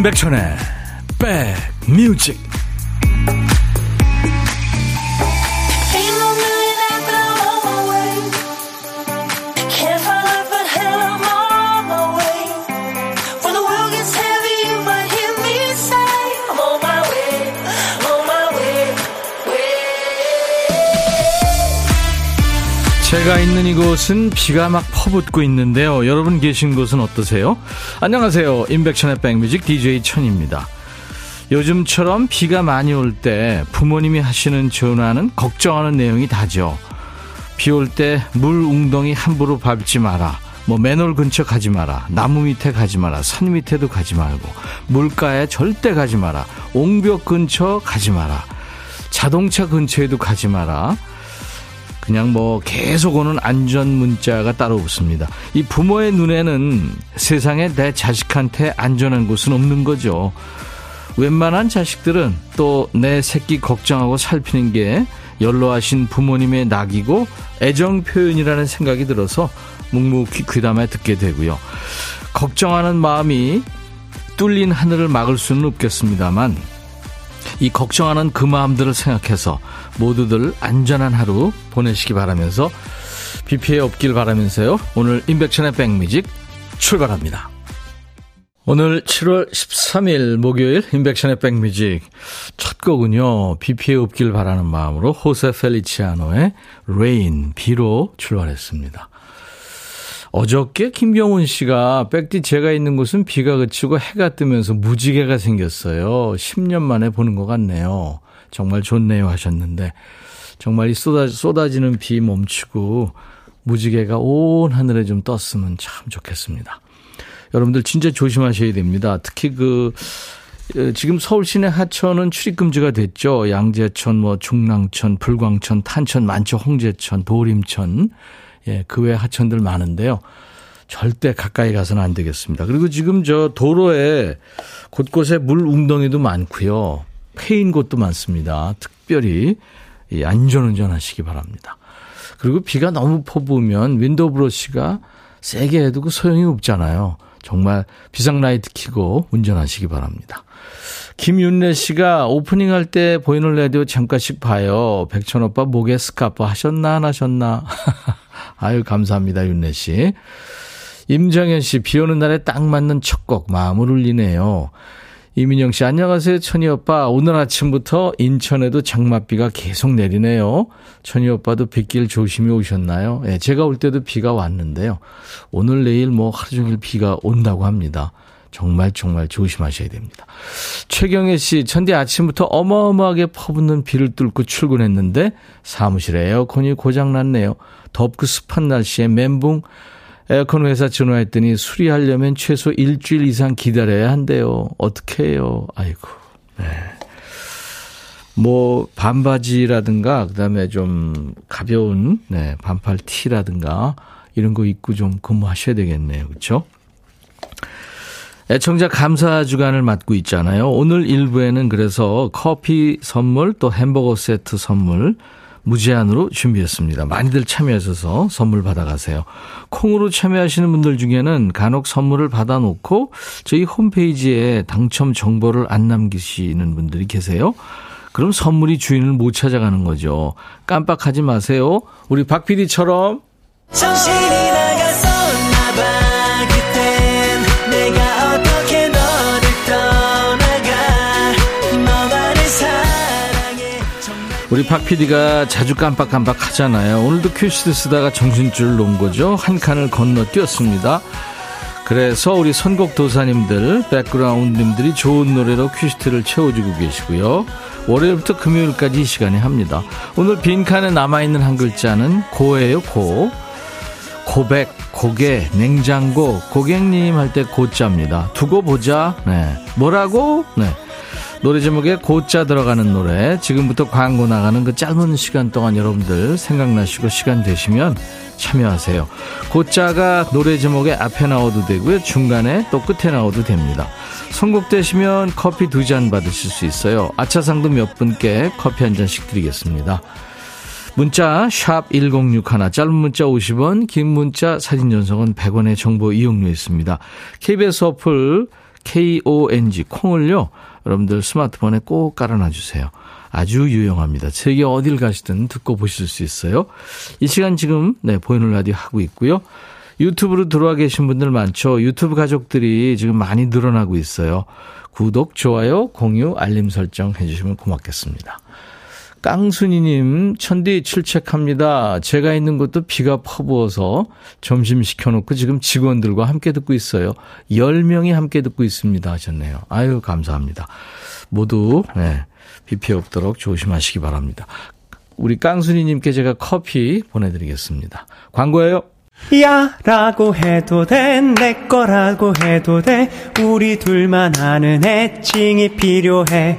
임백천의 백뮤직 제가 있는 이곳은 비가 막 퍼붓고 있는데요. 여러분 계신 곳은 어떠세요? 안녕하세요. 임백천의 백뮤직 DJ 천입니다. 요즘처럼 비가 많이 올 때 부모님이 하시는 전화는 걱정하는 내용이 다죠. 비 올 때 물 웅덩이 함부로 밟지 마라. 뭐 맨홀 근처 가지 마라. 나무 밑에 가지 마라. 산 밑에도 가지 말고 물가에 절대 가지 마라. 옹벽 근처 가지 마라. 자동차 근처에도 가지 마라. 그냥 뭐 계속 오는 안전 문자가 따로 없습니다. 이 부모의 눈에는 세상에 내 자식한테 안전한 곳은 없는 거죠. 웬만한 자식들은 또 내 새끼 걱정하고 살피는 게 연로하신 부모님의 낙이고 애정 표현이라는 생각이 들어서 묵묵히 귀담아 듣게 되고요. 걱정하는 마음이 뚫린 하늘을 막을 수는 없겠습니다만 이 걱정하는 그 마음들을 생각해서 모두들 안전한 하루 보내시기 바라면서 비 피해 없길 바라면서요. 오늘 임백천의 백뮤직 출발합니다. 오늘 7월 13일 목요일 임백천의 백뮤직 첫 곡은요. 비 피해 없길 바라는 마음으로 호세 펠리치아노의 Rain 비로 출발했습니다. 어저께 김경훈 씨가 백디 제가 있는 곳은 비가 그치고 해가 뜨면서 무지개가 생겼어요. 10년 만에 보는 것 같네요. 정말 좋네요 하셨는데 정말 이 쏟아, 쏟아지는 비 멈추고 무지개가 온 하늘에 좀 떴으면 참 좋겠습니다. 여러분들 진짜 조심하셔야 됩니다. 특히 그 어, 지금 서울 시내 하천은 출입 금지가 됐죠. 양재천, 뭐 중랑천, 불광천, 탄천 많죠. 홍제천, 도림천. 예, 그 외 하천들 많은데요. 절대 가까이 가서는 안 되겠습니다. 그리고 지금 저 도로에 곳곳에 물 웅덩이도 많고요. 패인 곳도 많습니다. 특별히 안전운전 하시기 바랍니다. 그리고 비가 너무 퍼부으면 윈도우 브러쉬가 세게 해도 그 소용이 없잖아요. 정말 비상라이트 켜고 운전하시기 바랍니다. 김윤래 씨가 오프닝 할 때 보이는 라디오 잠깐씩 봐요. 백천 오빠 목에 스카프 하셨나 안 하셨나? 아유 감사합니다 윤래 씨. 임정현 씨, 비 오는 날에 딱 맞는 첫 곡, 마음을 울리네요. 이민영 씨, 안녕하세요, 천희 오빠. 오늘 아침부터 인천에도 장맛비가 계속 내리네요. 천희 오빠도 빗길 조심히 오셨나요? 예, 제가 올 때도 비가 왔는데요. 오늘 내일 뭐 하루 종일 비가 온다고 합니다. 정말 정말 조심하셔야 됩니다. 최경혜 씨, 천디 아침부터 어마어마하게 퍼붓는 비를 뚫고 출근했는데 사무실에 에어컨이 고장났네요. 덥고 습한 날씨에 멘붕 에어컨 회사 전화했더니 수리하려면 최소 일주일 이상 기다려야 한대요. 어떻게 해요? 아이고. 네. 뭐 반바지라든가 그다음에 좀 가벼운 네, 반팔 티라든가 이런 거 입고 좀 근무하셔야 되겠네요. 그렇죠? 애청자 감사 주간을 맡고 있잖아요. 오늘 일부에는 그래서 커피 선물 또 햄버거 세트 선물 무제한으로 준비했습니다. 많이들 참여하셔서 선물 받아가세요. 콩으로 참여하시는 분들 중에는 간혹 선물을 받아놓고 저희 홈페이지에 당첨 정보를 안 남기시는 분들이 계세요. 그럼 선물이 주인을 못 찾아가는 거죠. 깜빡하지 마세요. 우리 박 PD처럼 정신이 우리 박 PD가 자주 깜빡깜빡 하잖아요. 오늘도 큐시트 쓰다가 정신줄을 놓은 거죠. 한 칸을 건너뛰었습니다. 그래서 우리 선곡 도사님들, 백그라운드님들이 좋은 노래로 큐시트를 채워주고 계시고요. 월요일부터 금요일까지 이 시간에 합니다. 오늘 빈칸에 남아있는 한 글자는 고예요, 고. 고백, 고개, 냉장고, 고객님 할 때 고자입니다. 두고 보자. 네. 뭐라고? 네. 노래 제목에 고자 들어가는 노래 지금부터 광고 나가는 그 짧은 시간 동안 여러분들 생각나시고 시간 되시면 참여하세요. 고자가 노래 제목에 앞에 나와도 되고요. 중간에 또 끝에 나와도 됩니다. 선곡되시면 커피 두 잔 받으실 수 있어요. 아차상도 몇 분께 커피 한 잔씩 드리겠습니다. 문자 1061, 짧은 문자 50원, 긴 문자 사진 전송은 100원의 정보 이용료 있습니다. KBS 어플 KONG 콩을요. 여러분들 스마트폰에 꼭 깔아놔 주세요. 아주 유용합니다. 세계 어딜 가시든 듣고 보실 수 있어요. 이 시간 지금 네, 보이는 라디오 하고 있고요. 유튜브로 들어와 계신 분들 많죠. 유튜브 가족들이 지금 많이 늘어나고 있어요. 구독, 좋아요, 공유, 알림 설정 해주시면 고맙겠습니다. 깡순이님, 천디 출첵합니다. 제가 있는 곳도 비가 퍼부어서 점심 시켜놓고 지금 직원들과 함께 듣고 있어요. 10명이 함께 듣고 있습니다. 하셨네요. 아유, 감사합니다. 모두, 네, 비 피해 없도록 조심하시기 바랍니다. 우리 깡순이님께 제가 커피 보내드리겠습니다. 광고예요. 야 라고 해도 돼 내 거라고 해도 돼 우리 둘만 아는 애칭이 필요해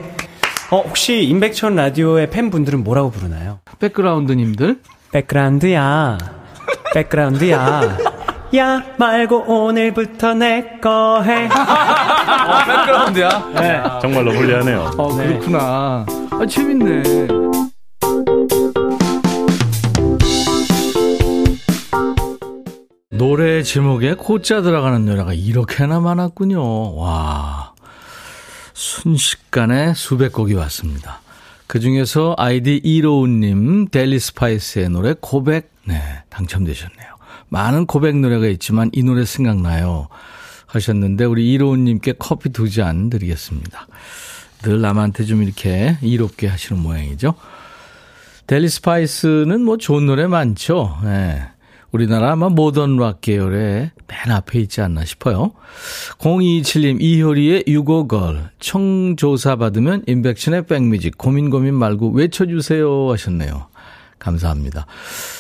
어 혹시 임백천 라디오의 팬분들은 뭐라고 부르나요? 백그라운드님들 백그라운드야 백그라운드야 야 말고 오늘부터 내 거 해. 어, 백그라운드야? 네. 정말로 불리하네요. 어, 그렇구나. 아, 재밌네. 노래 제목에 고자 들어가는 노래가 이렇게나 많았군요. 와. 순식간에 수백 곡이 왔습니다. 그 중에서 아이디 이로운님, 델리 스파이스의 노래 고백, 네, 당첨되셨네요. 많은 고백 노래가 있지만 이 노래 생각나요. 하셨는데, 우리 이로운님께 커피 두 잔 드리겠습니다. 늘 남한테 좀 이렇게 이롭게 하시는 모양이죠. 델리 스파이스는 뭐 좋은 노래 많죠. 네. 우리나라 아마 모던 락 계열의 맨 앞에 있지 않나 싶어요. 0227님, 이효리의 U-Go-Girl. 청조사 받으면 임백천의 백뮤직. 고민 고민 말고 외쳐주세요 하셨네요. 감사합니다.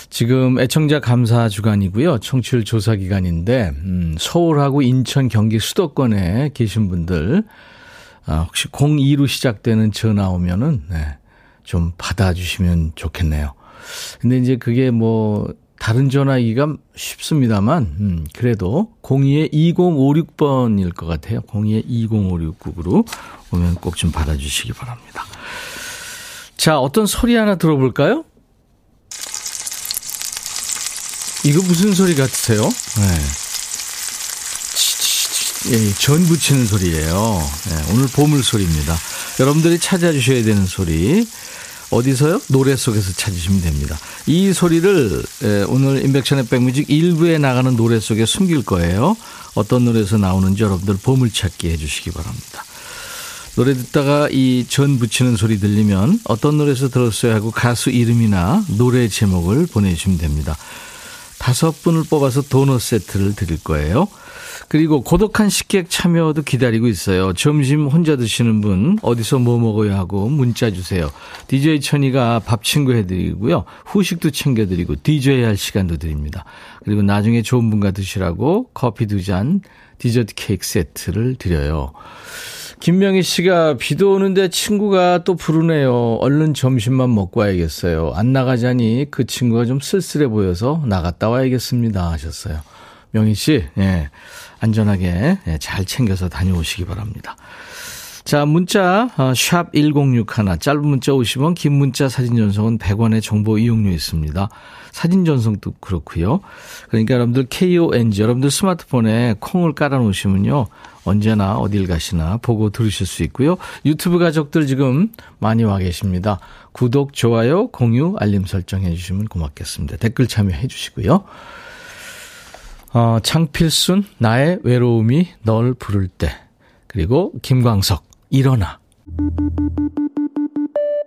지금 애청자 감사 주간이고요. 청취율 조사 기간인데, 음, 서울하고 인천, 경기 수도권에 계신 분들, 아, 혹시 02로 시작되는 전화 오면은, 네, 좀 받아주시면 좋겠네요. 근데 이제 그게 뭐, 다른 전화기가 쉽습니다만, 음, 그래도 02에 2056번일 것 같아요. 02에 2056으로 오면 꼭 좀 받아주시기 바랍니다. 자, 어떤 소리 하나 들어볼까요? 이거 무슨 소리 같으세요? 네. 예, 전 부치는 소리예요. 네, 오늘 보물 소리입니다. 여러분들이 찾아주셔야 되는 소리. 어디서요? 노래 속에서 찾으시면 됩니다. 이 소리를 오늘 인백션의 백뮤직 1부에 나가는 노래 속에 숨길 거예요. 어떤 노래에서 나오는지 여러분들 보물찾기 해주시기 바랍니다. 노래 듣다가 이 전 붙이는 소리 들리면 어떤 노래에서 들었어요 하고 가수 이름이나 노래 제목을 보내주시면 됩니다. 다섯 분을 뽑아서 도넛 세트를 드릴 거예요. 그리고 고독한 식객 참여도 기다리고 있어요. 점심 혼자 드시는 분 어디서 뭐 먹어야 하고 문자 주세요. DJ 천이가 밥 친구 해드리고요. 후식도 챙겨드리고 DJ 할 시간도 드립니다. 그리고 나중에 좋은 분과 드시라고 커피 두 잔, 디저트 케이크 세트를 드려요. 김명희 씨가 비도 오는데 친구가 또 부르네요. 얼른 점심만 먹고 와야겠어요. 안 나가자니 그 친구가 좀 쓸쓸해 보여서 나갔다 와야겠습니다. 하셨어요. 명희 씨, 예. 안전하게 예, 잘 챙겨서 다녀오시기 바랍니다. 자, 문자 어, 샵 1061, 짧은 문자 50원, 긴 문자 사진 전송은 100원의 정보 이용료 있습니다. 사진 전송도 그렇고요. 그러니까 여러분들 KONG 여러분들 스마트폰에 콩을 깔아 놓으시면요. 언제나 어딜 가시나 보고 들으실 수 있고요. 유튜브 가족들 지금 많이 와 계십니다. 구독, 좋아요, 공유, 알림 설정해 주시면 고맙겠습니다. 댓글 참여해 주시고요. 어, 장필순, 나의 외로움이 널 부를 때. 그리고 김광석, 일어나.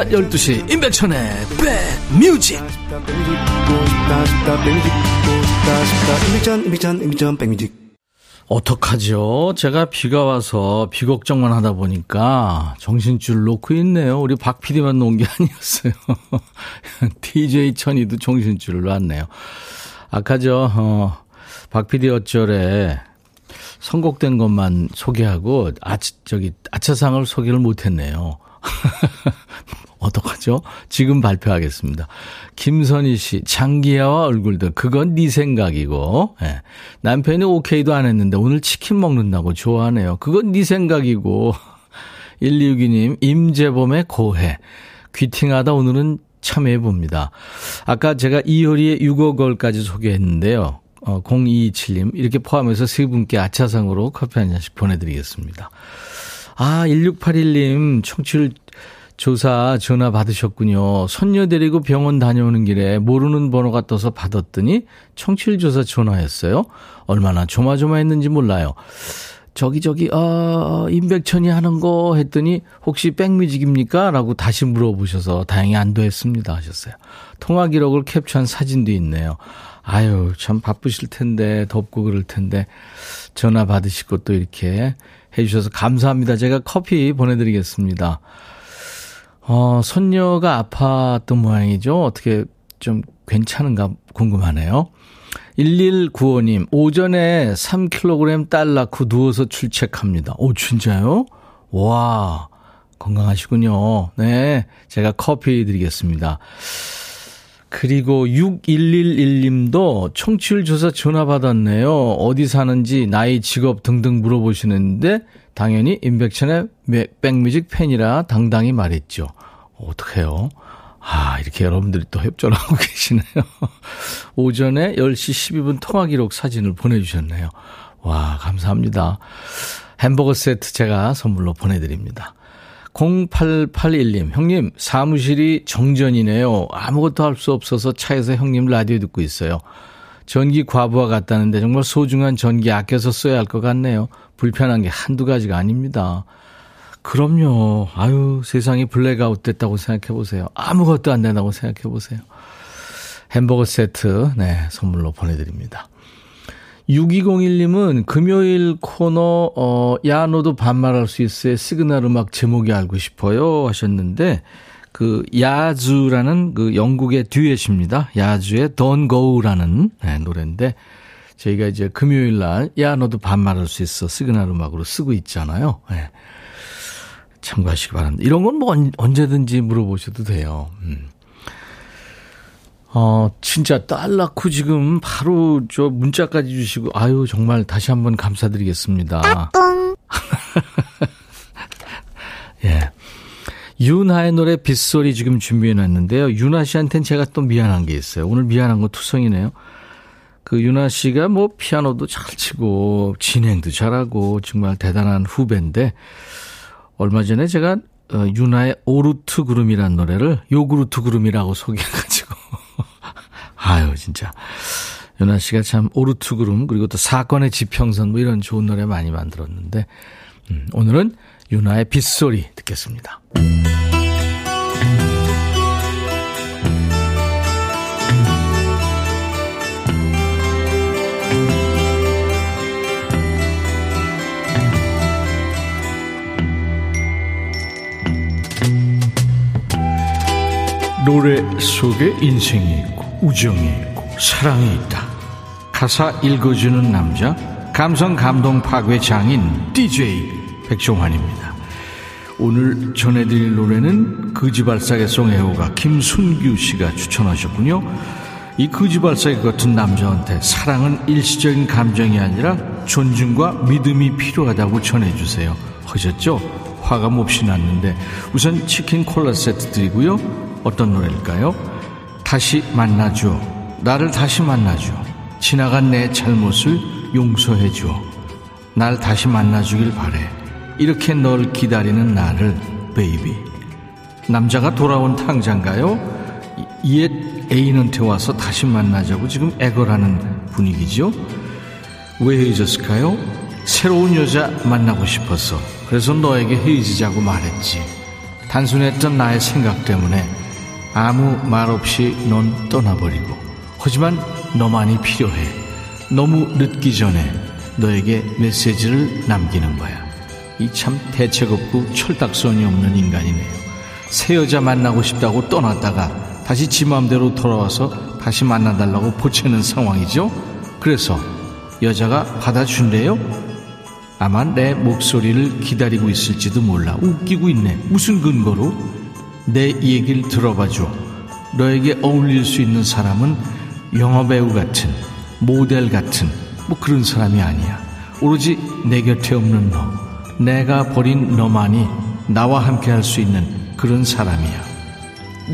낮 12시 임백천의 백뮤직 어떡하죠? 제가 비가 와서 비 걱정만 하다 보니까 정신줄 놓고 있네요. 우리 박 PD만 놓은 게 아니었어요. DJ 천이도 정신줄을 놨네요. 아까 저, 어, 박 PD 어쩔에 선곡된 것만 소개하고 아 저기 아차상을 소개를 못했네요. 어떡하죠? 지금 발표하겠습니다. 김선희 씨, 장기야와 얼굴들, 그건 네 생각이고, 예. 남편이 오케이도 안 했는데 오늘 치킨 먹는다고 좋아하네요. 그건 네 생각이고, 1262님, 임재범의 고해. 귀팅하다 오늘은 참여해봅니다. 아까 제가 이효리의 6억걸까지 소개했는데요. 어, 0227님, 이렇게 포함해서 세 분께 아차상으로 커피 한 잔씩 보내드리겠습니다. 아, 1681님, 청취율 조사 전화 받으셨군요. 손녀 데리고 병원 다녀오는 길에 모르는 번호가 떠서 받았더니 청취율 조사 전화했어요. 얼마나 조마조마했는지 몰라요. 저기 저기 어 임백천이 하는 거 했더니 혹시 백뮤직입니까? 라고 다시 물어보셔서 다행히 안도했습니다 하셨어요. 통화 기록을 캡처한 사진도 있네요. 아유 참 바쁘실 텐데 덥고 그럴 텐데 전화 받으시고 또 이렇게 해주셔서 감사합니다. 제가 커피 보내드리겠습니다. 어, 손녀가 아팠던 모양이죠. 어떻게 좀 괜찮은가 궁금하네요. 1195님, 오전에 3kg 딸 낳고 누워서 출첵합니다. 오, 진짜요? 와, 건강하시군요. 네, 제가 커피 드리겠습니다. 그리고 6111님도 청취율 조사 전화 받았네요. 어디 사는지, 나이, 직업 등등 물어보시는데, 당연히 임백천의 백뮤직 팬이라 당당히 말했죠. 어떡해요? 아, 이렇게 여러분들이 또 협조를 하고 계시네요. 오전에 10시 12분 통화 기록 사진을 보내주셨네요. 와, 감사합니다. 햄버거 세트 제가 선물로 보내드립니다. 0881님, 형님, 사무실이 정전이네요. 아무것도 할 수 없어서 차에서 형님 라디오 듣고 있어요. 전기 과부하 같다는데 정말 소중한 전기 아껴서 써야 할 것 같네요. 불편한 게 한두 가지가 아닙니다. 그럼요. 아유, 세상이 블랙아웃 됐다고 생각해 보세요. 아무것도 안 된다고 생각해 보세요. 햄버거 세트, 네, 선물로 보내드립니다. 6201님은 금요일 코너, 어, 야, 너도 반말할 수 있어요. 시그널 음악 제목이 알고 싶어요. 하셨는데, 그, 야주라는 그 영국의 듀엣입니다. 야주의 Don't Go라는 네, 노래인데, 저희가 이제 금요일 날, 야, 너도 반말할 수 있어. 시그널 음악으로 쓰고 있잖아요. 네. 참고하시기 바랍니다. 이런 건 뭐 언제든지 물어보셔도 돼요. 음. 어, 진짜 딸 낳고 지금 바로 저 문자까지 주시고, 아유, 정말 다시 한번 감사드리겠습니다. 예. 윤하의 노래 빗소리 지금 준비해 놨는데요. 윤하 씨한테는 제가 또 미안한 게 있어요. 오늘 미안한 거 투성이네요. 그 윤하 씨가 뭐 피아노도 잘 치고 진행도 잘하고 정말 대단한 후배인데 얼마 전에 제가 어, 유나의 오르트 구름이라는 노래를 요구르트 구름이라고 소개해가지고 아유 진짜 유나 씨가 참 오르트 구름 그리고 또 사건의 지평선 뭐 이런 좋은 노래 많이 만들었는데 음, 오늘은 유나의 빗소리 듣겠습니다. 노래 속에 인생이 있고 우정이 있고 사랑이 있다. 가사 읽어주는 남자 감성 감동 파괴 장인 DJ 백종환입니다. 오늘 전해드릴 노래는 거지발사계 송혜호가 김순규 씨가 추천하셨군요. 이 거지발사계 같은 남자한테 사랑은 일시적인 감정이 아니라 존중과 믿음이 필요하다고 전해주세요. 하셨죠? 화가 몹시 났는데 우선 치킨 콜라 세트 드리고요. 어떤 노래일까요? 다시 만나줘. 나를 다시 만나줘. 지나간 내 잘못을 용서해줘. 날 다시 만나주길 바래. 이렇게 널 기다리는 나를, baby. 남자가 돌아온 탕자인가요? 옛 애인한테 와서 다시 만나자고 지금 애걸하는 분위기죠? 왜 헤어졌을까요? 새로운 여자 만나고 싶어서. 그래서 너에게 헤어지자고 말했지. 단순했던 나의 생각 때문에 아무 말 없이 넌 떠나버리고 하지만 너만이 필요해 너무 늦기 전에 너에게 메시지를 남기는 거야 이 참 대책 없고 철딱선이 없는 인간이네요 새 여자 만나고 싶다고 떠났다가 다시 지 마음대로 돌아와서 다시 만나달라고 보채는 상황이죠 그래서 여자가 받아준대요 아마 내 목소리를 기다리고 있을지도 몰라. 웃기고 있네. 무슨 근거로? 내 얘기를 들어봐줘. 너에게 어울릴 수 있는 사람은 영화배우 같은, 모델 같은, 뭐 그런 사람이 아니야. 오로지 내 곁에 없는 너. 내가 버린 너만이 나와 함께 할 수 있는 그런 사람이야.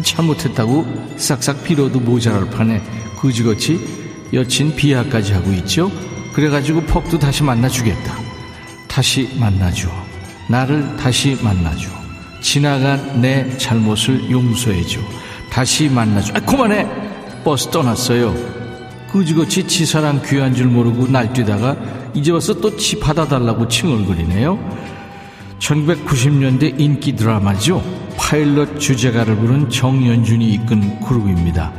잘못했다고 싹싹 빌어도 모자랄 판에 그지같이 여친 비하까지 하고 있죠. 그래가지고 퍽도 다시 만나주겠다. 다시 만나줘. 나를 다시 만나줘. 지나간 내 잘못을 용서해줘. 다시 만나줘. 아, 그만해! 버스 떠났어요. 그지같이 지 사람 귀한 줄 모르고 날뛰다가 이제 와서 또지 받아달라고 칭얼거리네요. 1990년대 인기 드라마죠. 파일럿 주제가를 부른 정연준이 이끈 그룹입니다.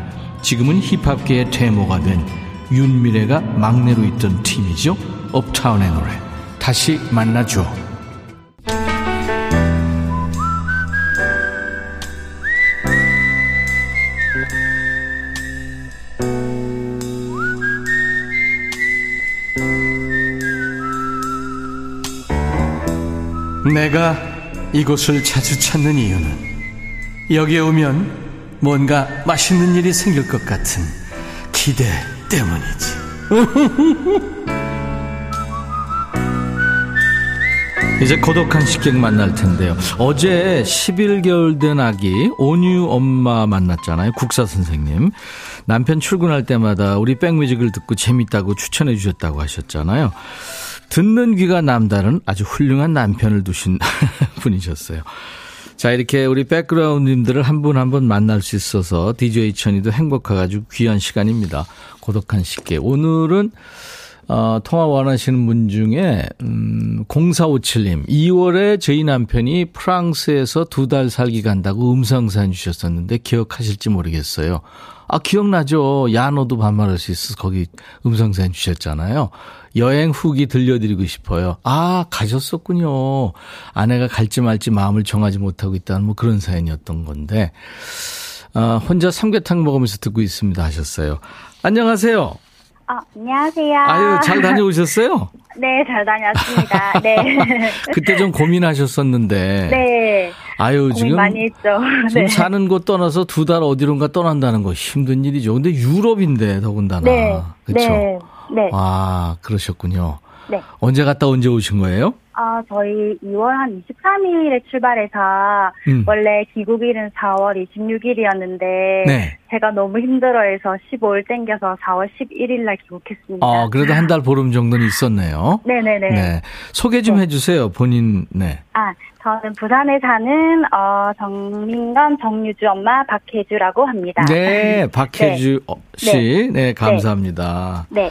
지금은 힙합계의 데모가 된 윤미래가 막내로 있던 팀이죠. 업타운의 노래. 다시 만나줘. 내가 이곳을 자주 찾는 이유는 여기에 오면 뭔가 맛있는 일이 생길 것 같은 기대 때문이지. 이제 고독한 식객 만날 텐데요. 어제 11개월 된 아기 온유 엄마 만났잖아요. 국사 선생님. 남편 출근할 때마다 우리 백뮤직을 듣고 재밌다고 추천해 주셨다고 하셨잖아요. 듣는 귀가 남다른 아주 훌륭한 남편을 두신 분이셨어요. 자, 이렇게 우리 백그라운드님들을 한 분 한 분 만날 수 있어서 DJ 천이도 행복해가지고 귀한 시간입니다. 고독한 식객. 오늘은 어, 통화 원하시는 분 중에, 음, 0457님, 2월에 저희 남편이 프랑스에서 두 달 살기 간다고 음성사연 주셨었는데 기억하실지 모르겠어요. 아, 기억나죠? 야, 너도 반말할 수 있어. 거기 음성사연 주셨잖아요. 여행 후기 들려드리고 싶어요. 아, 가셨었군요. 아내가 갈지 말지 마음을 정하지 못하고 있다는 뭐 그런 사연이었던 건데, 아, 혼자 삼계탕 먹으면서 듣고 있습니다 하셨어요. 안녕하세요. 아, 안녕하세요. 아유, 잘 다녀오셨어요? 네, 잘 다녔습니다. 네. 그때 좀 고민하셨었는데. 네. 아유, 고민 지금. 많이 했죠. 지금 네. 사는 곳 떠나서 두 달 어디론가 떠난다는 거 힘든 일이죠. 근데 유럽인데, 더군다나. 네. 그쵸? 네. 네. 아, 그러셨군요. 네. 언제 갔다 언제 오신 거예요? 아, 저희 2월 한 23일에 출발해서 음. 원래 귀국일은 4월 26일이었는데 네. 제가 너무 힘들어해서 15일 땡겨서 4월 11일 날 귀국했습니다. 어, 그래도 한 달 보름 정도는 있었네요. 네네네. 네. 소개 좀 네. 해주세요. 본인, 네. 아, 저는 부산에 사는 어, 정민건 정유주 엄마 박혜주라고 합니다. 네, 박혜주 어, 씨. 네, 감사합니다. 네.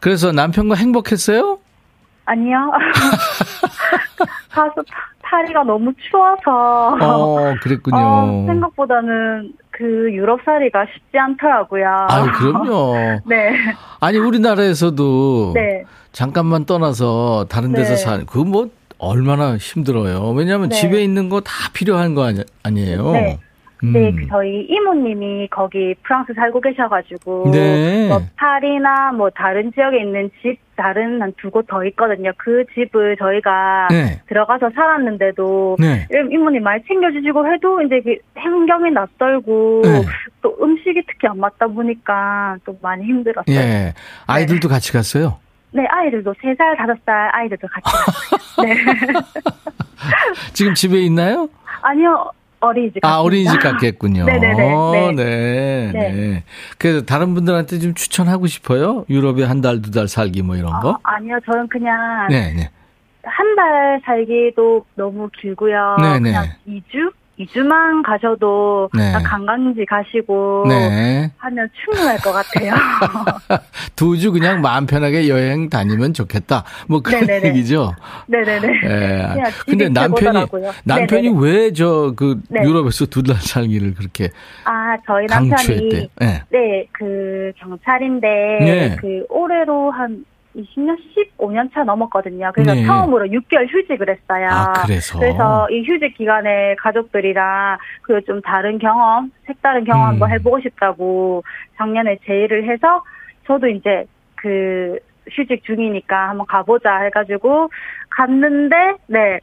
그래서 남편과 행복했어요? 아니요. 가서 파- 파리가 너무 추워서. 어, 그랬군요. 어, 생각보다는 그 유럽 살이가 쉽지 않더라고요. 아유, 그럼요. 네. 아니, 우리나라에서도 네. 잠깐만 떠나서 다른 데서 네. 사는, 그거 뭐, 얼마나 힘들어요. 왜냐하면 네. 집에 있는 거 다 필요한 거 아니, 아니에요? 네. 음. 네, 그 저희 이모님이 거기 프랑스 살고 계셔가지고 네. 뭐 파리나 뭐 다른 지역에 있는 집 다른 한 두 곳 더 있거든요. 그 집을 저희가 네. 들어가서 살았는데도 네. 이모님 많이 챙겨주시고 해도 이제 그 환경이 낯설고 네. 또 음식이 특히 안 맞다 보니까 또 많이 힘들었어요. 예. 아이들도 같이 갔어요? 네, 아이들도 세 살, 다섯 살 아이들도 같이 갔어요. 네. 지금 집에 있나요? 아니요, 어린이집. 아, 갔습니다. 어린이집 갔겠군요. 네네네, 어, 네. 네. 네. 네. 그래서 다른 분들한테 좀 추천하고 싶어요? 유럽에 한 달, 두 달 살기 뭐 이런 거? 어, 아니요, 저는 그냥 네, 네. 한 달 살기도 너무 길고요. 네네. 그냥 2주? 2주만 가셔도 네. 관광지 가시고 네. 하면 충분할 것 같아요. 두 주 그냥 마음 편하게 여행 다니면 좋겠다. 뭐 그런 네네네. 얘기죠. 네네네. 예. 그냥 집이 근데 남편이. 남편이. 왜 저그 네. 유럽에서 두 달 살기를 그렇게 아, 저희 남편이 강추했대요. 네. 네, 그 경찰인데 네. 그 올해로 한 20년, 15년 차 넘었거든요. 그래서 네. 처음으로 6개월 휴직을 했어요. 아, 그래서? 그래서 이 휴직 기간에 가족들이랑 그 좀 다른 경험, 색다른 경험 음. 한번 해보고 싶다고 작년에 제의를 해서 저도 이제 그 휴직 중이니까 한번 가보자 해가지고 갔는데 네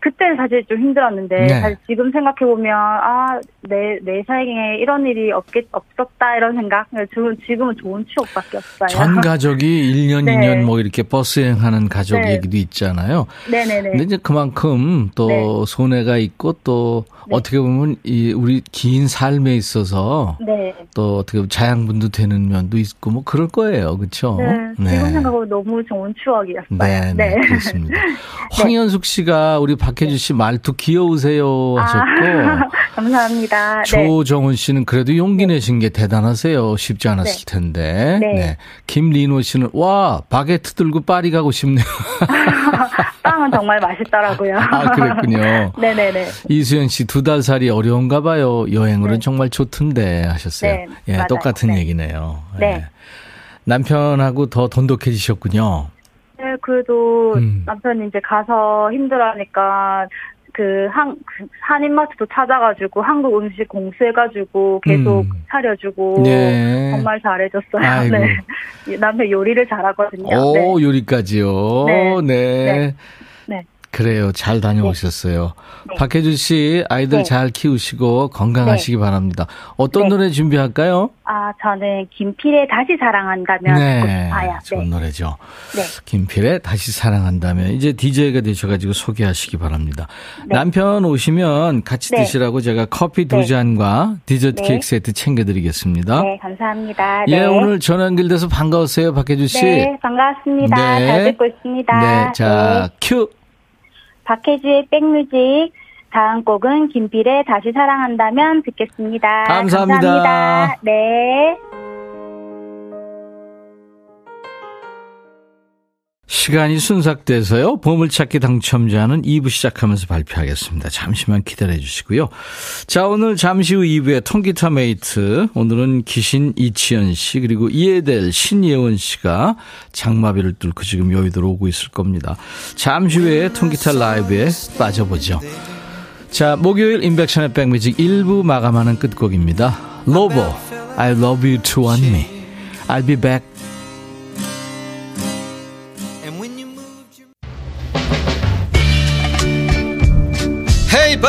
그때는 사실 좀 힘들었는데 네. 사실 지금 생각해 보면 아내 내 생에 이런 일이 없겠 없었다 이런 생각 지금 지금은 좋은 추억밖에 없어요. 전 가족이 1년, 네. 2년 뭐 이렇게 버스 여행하는 가족 네. 얘기도 있잖아요. 네네네. 근데 이제 그만큼 또 네. 손해가 있고 또 네. 어떻게 보면 이 우리 긴 삶에 있어서 네. 또 어떻게 보면 자양분도 되는 면도 있고 뭐 그럴 거예요. 그렇죠? 네. 지금 생각하면 너무 좋은 추억이었어요. 네, 네, 그렇습니다. 황현숙 씨가 우리 박혜주 씨 말투 귀여우세요 하셨고 아, 감사합니다. 네. 조정훈 씨는 그래도 용기 내신 게 대단하세요. 쉽지 않았을 텐데. 네. 김리노 씨는 와 바게트 들고 파리 가고 싶네요. 빵은 정말 맛있더라고요. 아 그랬군요. 네네네. 이수연 씨 두 달 살이 어려운가 봐요. 여행으로는 네. 정말 좋던데 하셨어요. 네, 예, 맞아요. 똑같은 네. 얘기네요. 네. 예. 남편하고 더 돈독해지셨군요. 네, 그래도 음. 남편이 이제 가서 힘들어하니까 그 한, 그 한인마트도 찾아가지고 한국 음식 공수해가지고 계속 음. 차려주고 네. 정말 잘해줬어요. 아이고. 네. 남편 요리를 잘하거든요. 오, 네. 요리까지요. 네. 네. 네. 네. 그래요. 잘 다녀오셨어요. 네. 박혜주 씨, 아이들 네. 잘 키우시고 건강하시기 바랍니다. 어떤 네. 노래 준비할까요? 아, 저는 김필의 다시 사랑한다면 듣고 싶어요. 좋은 네. 노래죠. 네. 김필의 다시 사랑한다면 이제 DJ가 되셔가지고 소개하시기 바랍니다. 네. 남편 오시면 같이 네. 드시라고 제가 커피 두 네. 잔과 디저트 네. 케이크 세트 챙겨드리겠습니다. 네, 감사합니다. 예, 네. 오늘 전화 연결돼서 반가웠어요, 박혜주 씨. 네, 반갑습니다. 네. 잘 듣고 있습니다. 네, 자, 네. 큐. 박혜주의 백뮤직. 다음 곡은 김필의 다시 사랑한다면 듣겠습니다. 감사합니다. 감사합니다. 네. 시간이 순삭돼서요. 보물찾기 당첨자는 2부 시작하면서 발표하겠습니다. 잠시만 기다려 주시고요. 자, 오늘 잠시 후 2부에 통기타 mate. 오늘은 기신 이치현 씨 그리고 이해될 신예원 씨가 장마비를 뚫고 지금 여의도로 오고 있을 겁니다. 잠시 후에 통기타 라이브에 빠져보죠. 자, 목요일 인백션의 백뮤직 1부 마감하는 끝곡입니다. 로보, I love you to want me. I'll be back.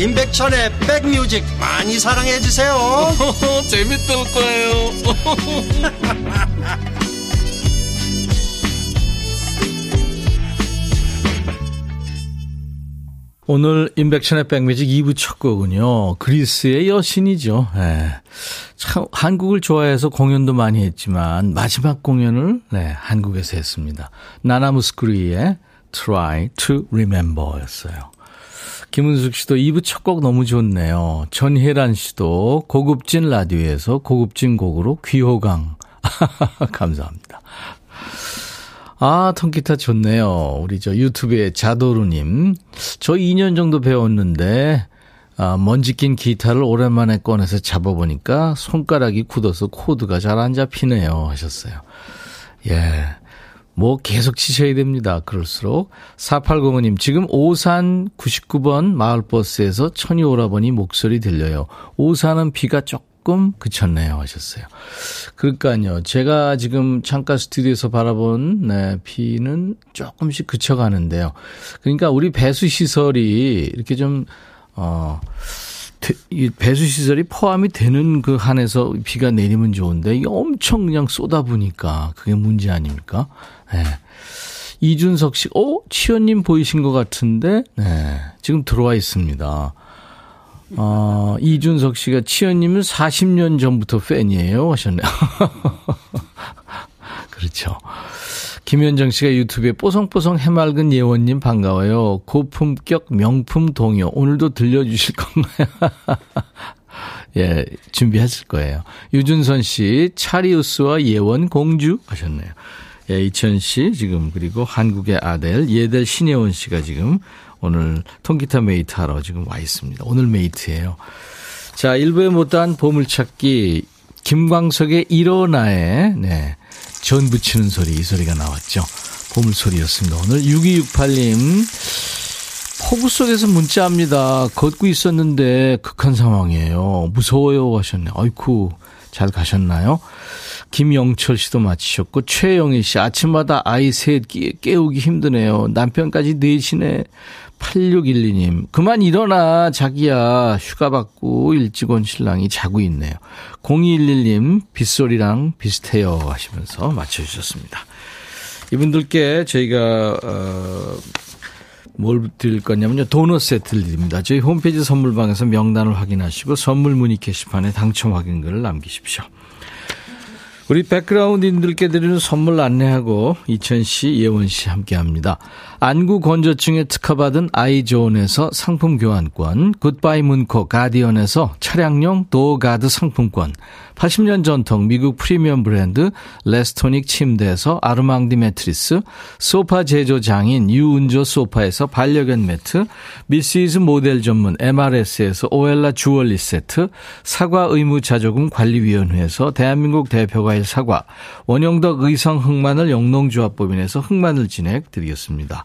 임백천의 백뮤직 많이 사랑해 주세요 재밌을 거예요 오늘 인백션의 백뮤직 2부 첫 곡은요. 그리스의 여신이죠. 예. 참 한국을 좋아해서 공연도 많이 했지만 마지막 공연을 네, 한국에서 했습니다. 나나무스크리의 Try to Remember였어요. 김은숙 씨도 2부 첫 곡 너무 좋네요. 전혜란 씨도 고급진 라디오에서 고급진 곡으로 귀호강. 감사합니다. 아, 통기타 좋네요. 우리 저 유튜브에 자도루님. 저 2년 정도 배웠는데, 아, 먼지 낀 기타를 오랜만에 꺼내서 잡아보니까 손가락이 굳어서 코드가 잘 안 잡히네요. 하셨어요. 예. 뭐 계속 치셔야 됩니다. 그럴수록. 4805님, 지금 오산 99번 마을버스에서 천이 오라버니 목소리 들려요. 오산은 비가 조금 그쳤네요. 하셨어요. 그러니까요. 제가 지금 창가 스튜디오에서 바라본 네, 비는 조금씩 그쳐가는데요. 그러니까 우리 배수 시설이 이렇게 좀 어. 배수 시설이 포함이 되는 그 한에서 비가 내리면 좋은데 이게 엄청 그냥 쏟아부니까 그게 문제 아닙니까? 네. 이준석 씨, 어? 치현님 보이신 것 같은데, 네. 지금 들어와 있습니다. 어, 이준석 씨가 치현님은 40년 전부터 팬이에요. 하셨네요. 그렇죠. 김현정 씨가 유튜브에 뽀송뽀송 해맑은 예원님 반가워요. 고품격 명품 동요. 오늘도 들려주실 건가요? 예, 준비했을 거예요. 유준선 씨, 차리우스와 예원 공주 하셨네요. 예, 이천 씨 지금 그리고 한국의 아델 예델 신예원 씨가 지금 오늘 통기타 mate 하러 지금 와 있습니다. 오늘 mate예요. 자, 일부에 못한 보물찾기 김광석의 일어나에 네. 전 부치는 소리 이 소리가 나왔죠. 보물소리였습니다. 오늘 6268님 폭우 속에서 문자합니다. 걷고 있었는데 극한 상황이에요. 무서워요 하셨네. 아이쿠 잘 가셨나요? 김영철 씨도 마치셨고 최영희 씨 아침마다 아이 셋 깨우기 힘드네요. 남편까지 넷이네. 8612님 그만 일어나 자기야 휴가 받고 일찍 온 신랑이 자고 있네요. 0211님 빗소리랑 비슷해요 하시면서 맞춰주셨습니다. 이분들께 저희가 어, 뭘 드릴 거냐면요. 도넛 세트를 드립니다. 저희 홈페이지 선물방에서 명단을 확인하시고 선물 문의 게시판에 당첨 확인글을 남기십시오. 우리 백그라운드님들께 드리는 선물 안내하고 이천 씨, 예원 씨 함께 합니다. 안구 건조증에 특허받은 아이존에서 상품 교환권, 굿바이 문코 가디언에서 차량용 door guard 상품권, 80년 전통 미국 프리미엄 브랜드 레스토닉 침대에서 아르망디 매트리스, 소파 제조 장인 유운조 소파에서 반려견 매트, 미시즈 모델 전문 MRS에서 오엘라 주얼리 세트, 사과 의무 자조금 관리위원회에서 대한민국 대표과일 사과, 원형덕 의성 흑마늘 영농조합법인에서 흑마늘 진행 드리겠습니다.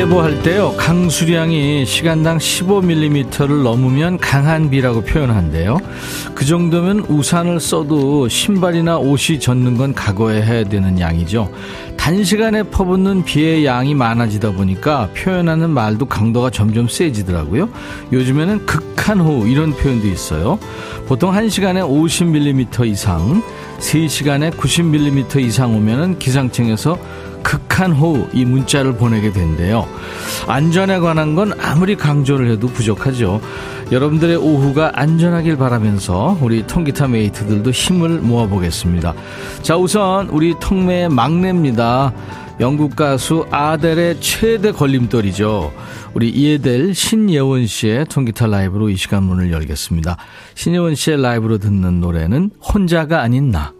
예보 할 때요, 강수량이 시간당 15mm를 넘으면 강한 비라고 표현한대요. 그 정도면 우산을 써도 신발이나 옷이 젖는 건 각오해야 되는 양이죠. 단시간에 퍼붓는 비의 양이 많아지다 보니까 표현하는 말도 강도가 점점 세지더라고요. 요즘에는 극한호 이런 표현도 있어요. 보통 1시간에 50mm 이상, 3시간에 90mm 이상 오면은 기상청에서 극한 호우 이 문자를 보내게 된대요. 안전에 관한 건 아무리 강조를 해도 부족하죠. 여러분들의 오후가 안전하길 바라면서 우리 통기타 메이트들도 힘을 모아보겠습니다. 자, 우선 우리 통매의 막내입니다. 영국 가수 아델의 최대 걸림돌이죠. 우리 이해델 신예원 씨의 통기타 라이브로 이 시간 문을 열겠습니다. 신예원 씨의 라이브로 듣는 노래는 혼자가 아닌 나.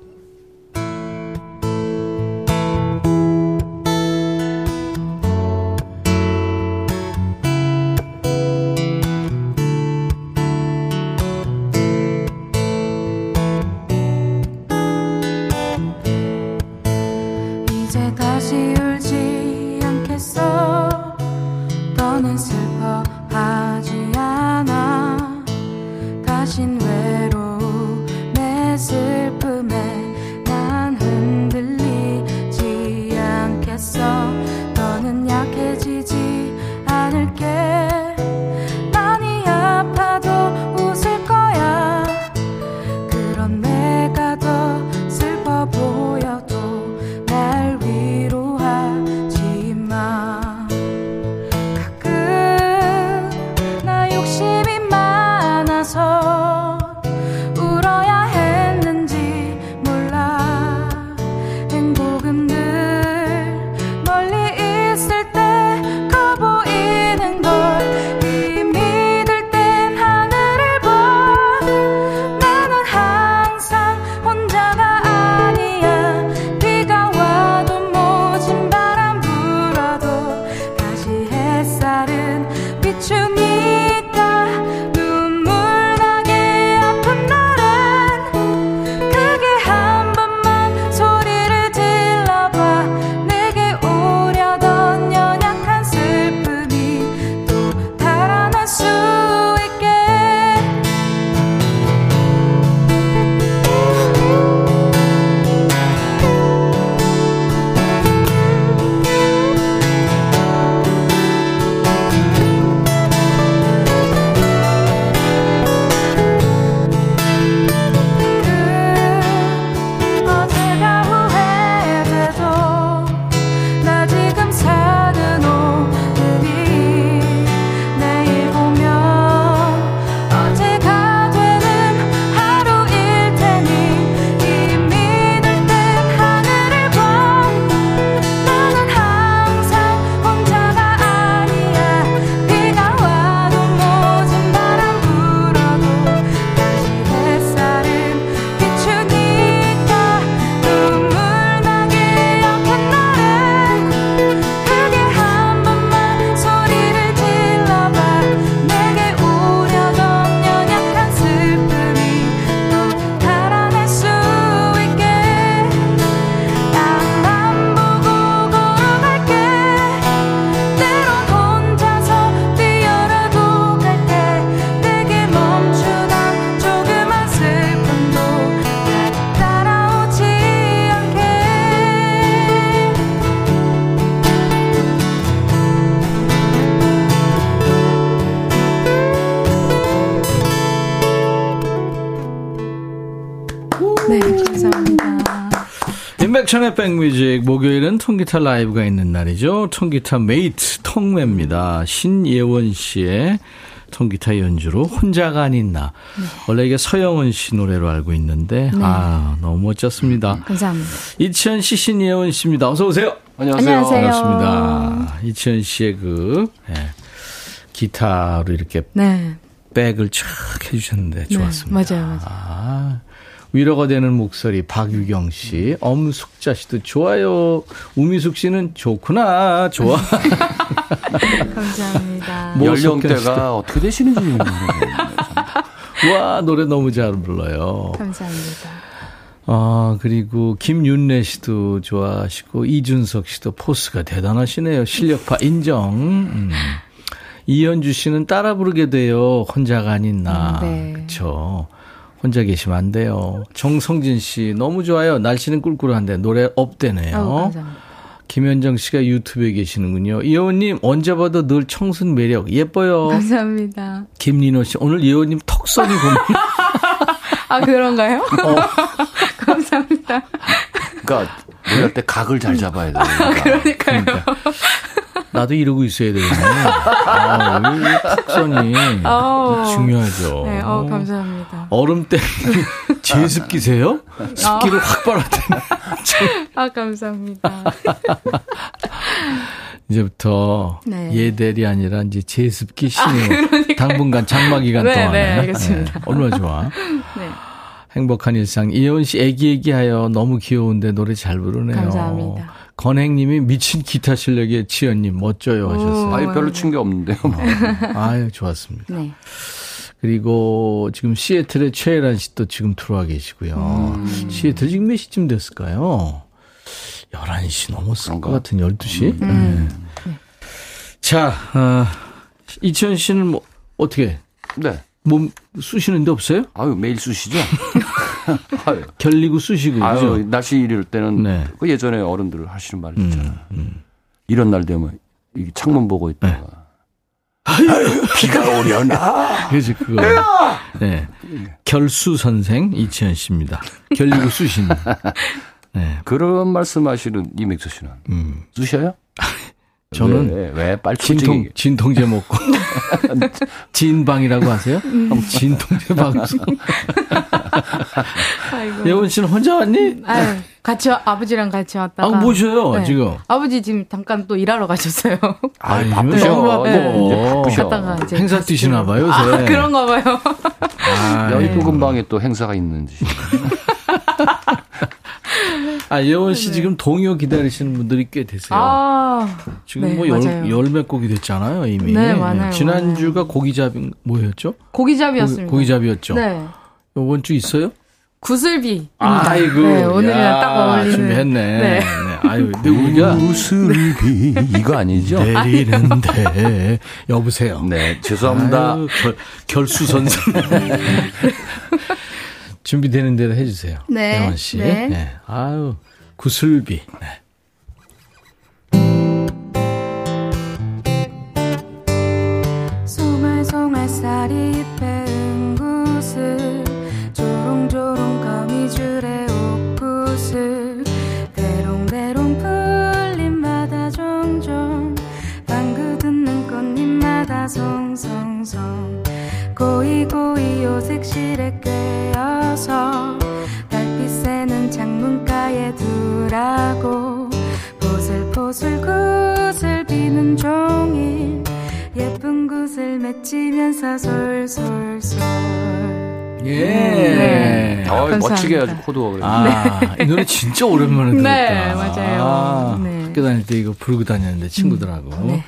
임백천의 백뮤직 목요일은 통기타 라이브가 있는 날이죠. 통기타 메이트 통메입니다. 신예원 씨의 통기타 연주로 혼자가 아닌 나. 네. 원래 이게 서영은 씨 노래로 알고 있는데 아 너무 멋졌습니다. 감사합니다. 이치현 씨, 신예원 씨입니다. 어서 오세요. 안녕하세요. 반갑습니다. 이치현 씨의 그 예, 기타로 이렇게 네. 백을 촥 해주셨는데 좋았습니다. 네, 맞아요, 맞아요. 아, 위로가 되는 목소리 박유경 씨, 엄숙자 씨도 좋아요. 우미숙 씨는 좋구나, 좋아. 감사합니다. 뭐 연령대가 어떻게 되시는지 모르겠네요. 와 노래 너무 잘 불러요. 감사합니다. 아 그리고 김윤래 씨도 좋아하시고 이준석 씨도 포스가 대단하시네요. 실력파 인정. 음. 이현주 씨는 따라 부르게 돼요. 혼자가 아닌 나. 음, 네. 그렇죠. 혼자 계시면 안 돼요. 정성진 씨 너무 좋아요. 날씨는 꿀꿀한데 노래 업되네요. 아우, 감사합니다. 김현정 씨가 유튜브에 계시는군요. 이호님 언제 봐도 늘 청순 매력 예뻐요. 감사합니다. 김민호 씨 오늘 이호님 턱선이 보면 아, 그런가요? 어. 감사합니다. 그러니까 노래할 때 각을 잘 잡아야 돼요. 그러니까요. 나도 이러고 있어야 되겠네. 아, 이 턱선이 아우. 중요하죠. 네, 어, 감사합니다. 얼음 때문에 제습기세요? 습기를 확 빨아대네. 아, 감사합니다. 이제부터 네. 예델이 아니라 이제 제습기 신유. 당분간 장마 기간 네, 동안에. 네, 알겠습니다. 네, 얼마나 좋아. 네. 행복한 일상. 이혜원 씨 애기애기하여 너무 귀여운데 노래 잘 부르네요. 감사합니다. 건행님이 미친 기타 실력의 지연님 멋져요 하셨어요. 아니 별로 친 게 없는데요. 뭐. 아유 좋았습니다. 네. 그리고 지금 시애틀의 최혜란 씨도 지금 들어와 계시고요. 음. 시애틀 지금 몇 시쯤 됐을까요? 11시 넘었을 그런가? 것 같은 12시? 음. 네. 자, 어, 이치현 씨는 뭐, 어떻게, 네. 몸 쑤시는 데 없어요? 아유 매일 쑤시죠. 아유, 결리고 쑤시고, 아유 그죠? 날씨 이럴 때는 네. 그 예전에 어른들 하시는 말이 있잖아요. 음, 이런 날 되면 이 창문 보고 있다가 네. 아유, 비가 오려나. 그래서 그거. 네. 결수 선생 이치현 씨입니다. 결리고 쑤시는. 네. 그런 말씀하시는 이맥수 씨는 음. 쑤셔요? 저는 왜, 왜 진통, 빨리 진통제 먹고. 진방이라고 하세요? 진통제 방송. 아이고. 예원 씨는 혼자 왔니? 아유, 같이, 와- 아버지랑 같이 왔다가. 아, 뭐셔요, 네. 지금? 아버지 지금 잠깐 또 일하러 가셨어요. 아, 바쁘셔. 네. 바쁘셔. 갔다가 이제. 행사 다시 뛰시나 봐요, 요새. 아, 그런가 봐요. 아, 여기 예. 부근방에 또 행사가 있는지. 아, 예원 씨 지금 동요 기다리시는 분들이 꽤 되세요. 아, 지금 네, 뭐 맞아요. 열, 열몇 곡이 됐잖아요, 이미. 네, 맞아요, 지난주가 고기잡이, 뭐였죠? 고기잡이였습니다. 고기, 잡이었죠 네. 이번 주 있어요? 구슬비입니다. 아이고. 네, 오늘이랑 야, 딱 어울리는. 준비했네. 네. 네. 아유, 근데 우리가 우슬비 이거 아니죠? 내리는데 여보세요. 네, 죄송합니다. 아유, 결, 결수 선생. 준비되는 대로 해주세요. 네. 영원 씨. 네. 아유, 구슬비. 네. 두라고 보슬보슬 구슬 비는 종일 예쁜 구슬 맺히면서 솔솔솔 예. 네. 어. 멋지게 아주 코드가 그래. 아, 이 노래 진짜 오랜만에 들었다. 네, 맞아요. 아, 네. 학교 다닐 때 이거 부르고 다녔는데 친구들하고. 네.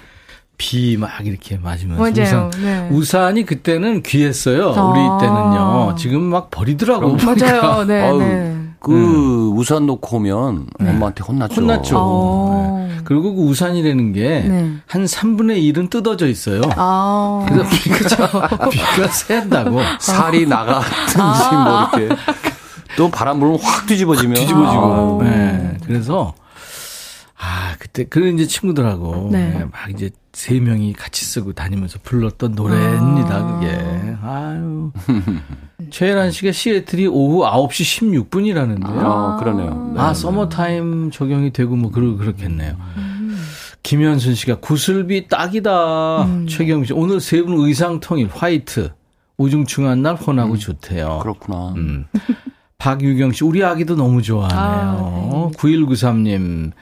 비막 이렇게 맞으면서 맞아요. 우산, 네. 우산이 그때는 귀했어요. 아. 우리 때는요. 지금 막 버리더라고. 맞아요. 네, 네. 그 우산 놓고 오면 엄마한테 혼났죠. 혼났죠. 어. 네. 그리고 그 우산이라는 게한 네. 3분의 1은 뜯어져 있어요. 아. 그래서 비가, 비가 샌다고. 살이 나가든지 아. 뭐 이렇게 또 바람 불면 확 뒤집어지면 뒤집어지고. 아. 네. 그래서 아 그때 그런 이제 친구들하고 네. 네, 막 이제 세 명이 같이 쓰고 다니면서 불렀던 노래입니다. 그게 아유 최혜란 씨가 시애틀이 오후 9시 16분이라는데요. 아, 그러네요. 아, 서머타임 적용이 되고 뭐 그러, 그렇겠네요. 김현순 씨가 구슬비 딱이다. 최경 씨 오늘 세 분 의상 통일 화이트. 우중충한 날 환하고 좋대요. 그렇구나. 음. 박유경 씨 우리 아기도 너무 좋아하네요. 9193님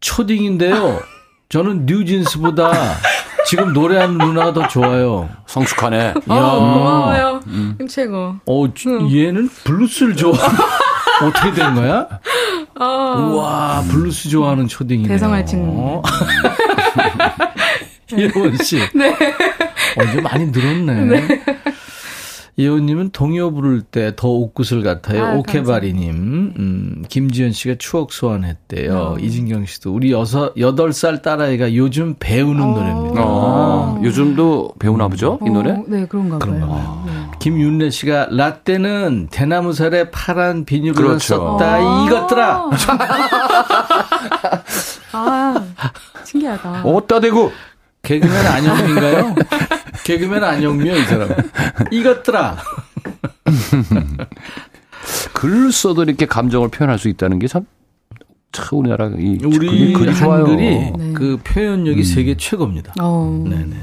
초딩인데요. 저는 뉴진스보다 지금 노래하는 누나가 더 좋아요. 성숙하네. 어, 고마워요. 음. 최고. 어, 주- 얘는 블루스를 좋아. 어떻게 된 거야? 어, 우와, 블루스 좋아하는 초딩이네요. 대성할 친구. 이혜원 씨. 네. 어, 이제 많이 늘었네. 예원님은 동요 부를 때 더 옥구슬 같아요. 아, 오케바리님. 음, 김지현 씨가 추억 소환했대요. 어. 이진경 씨도 우리 여섯, 여덟 살 딸아이가 요즘 배우는 노래입니다. 어, 요즘도 배우나 보죠? 이 노래? 어, 네, 그런가 그런가 봐요. 네. 김윤래 씨가 라떼는 대나무살에 파란 비닐을 그렇죠. 썼다. 이것들아. 아, 신기하다. 어따 대고 개그맨 안영미인가요? 개그맨 안영미요, 이 사람. 이것들아. 글 써도 이렇게 감정을 표현할 수 있다는 게 참, 참 우리나라 이 우리 글이. 한글이 네. 그 표현력이 세계 최고입니다. 어. 네네.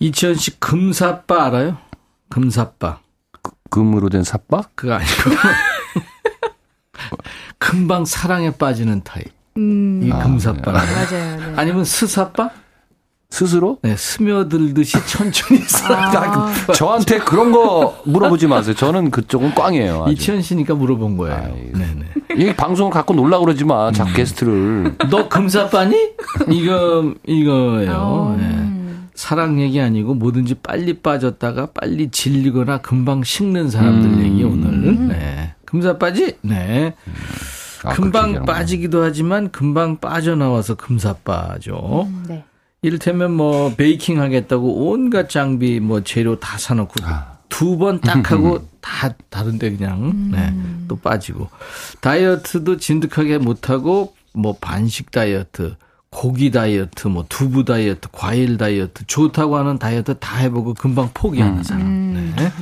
이치현 씨 금사빠 알아요? 금사빠. 금으로 된 삿바? 그거 아니고. 금방 사랑에 빠지는 타입. 음, 이게 금사빠. 맞아요. 네. 아니면 스사빠? 스스로? 네, 스며들듯이 천천히 살아. 저한테 그런 거 물어보지 마세요. 저는 그쪽은 꽝이에요. 아주. 이치현 씨니까 물어본 거예요. 아이고. 네네. 이 방송을 갖고 놀라 그러지 마. 자꾸 게스트를. 너 금사빠니? 이거 이거예요. 어, 네. 음. 사랑 얘기 아니고 뭐든지 빨리 빠졌다가 빨리 질리거나 금방 식는 사람들 음. 얘기 오늘. 네. 금사빠지? 네. 아, 금방. 빠지기도 하지만 금방 빠져나와서 금사빠죠. 음, 네. 이를테면 뭐 베이킹 하겠다고 온갖 장비 뭐 재료 다 사놓고 아. 두번 딱 하고 다 다른데 그냥 네, 또 빠지고 다이어트도 진득하게 못하고 뭐 반식 다이어트 고기 다이어트 뭐 두부 다이어트 과일 다이어트 좋다고 하는 다이어트 다 해보고 금방 포기하는 사람 네.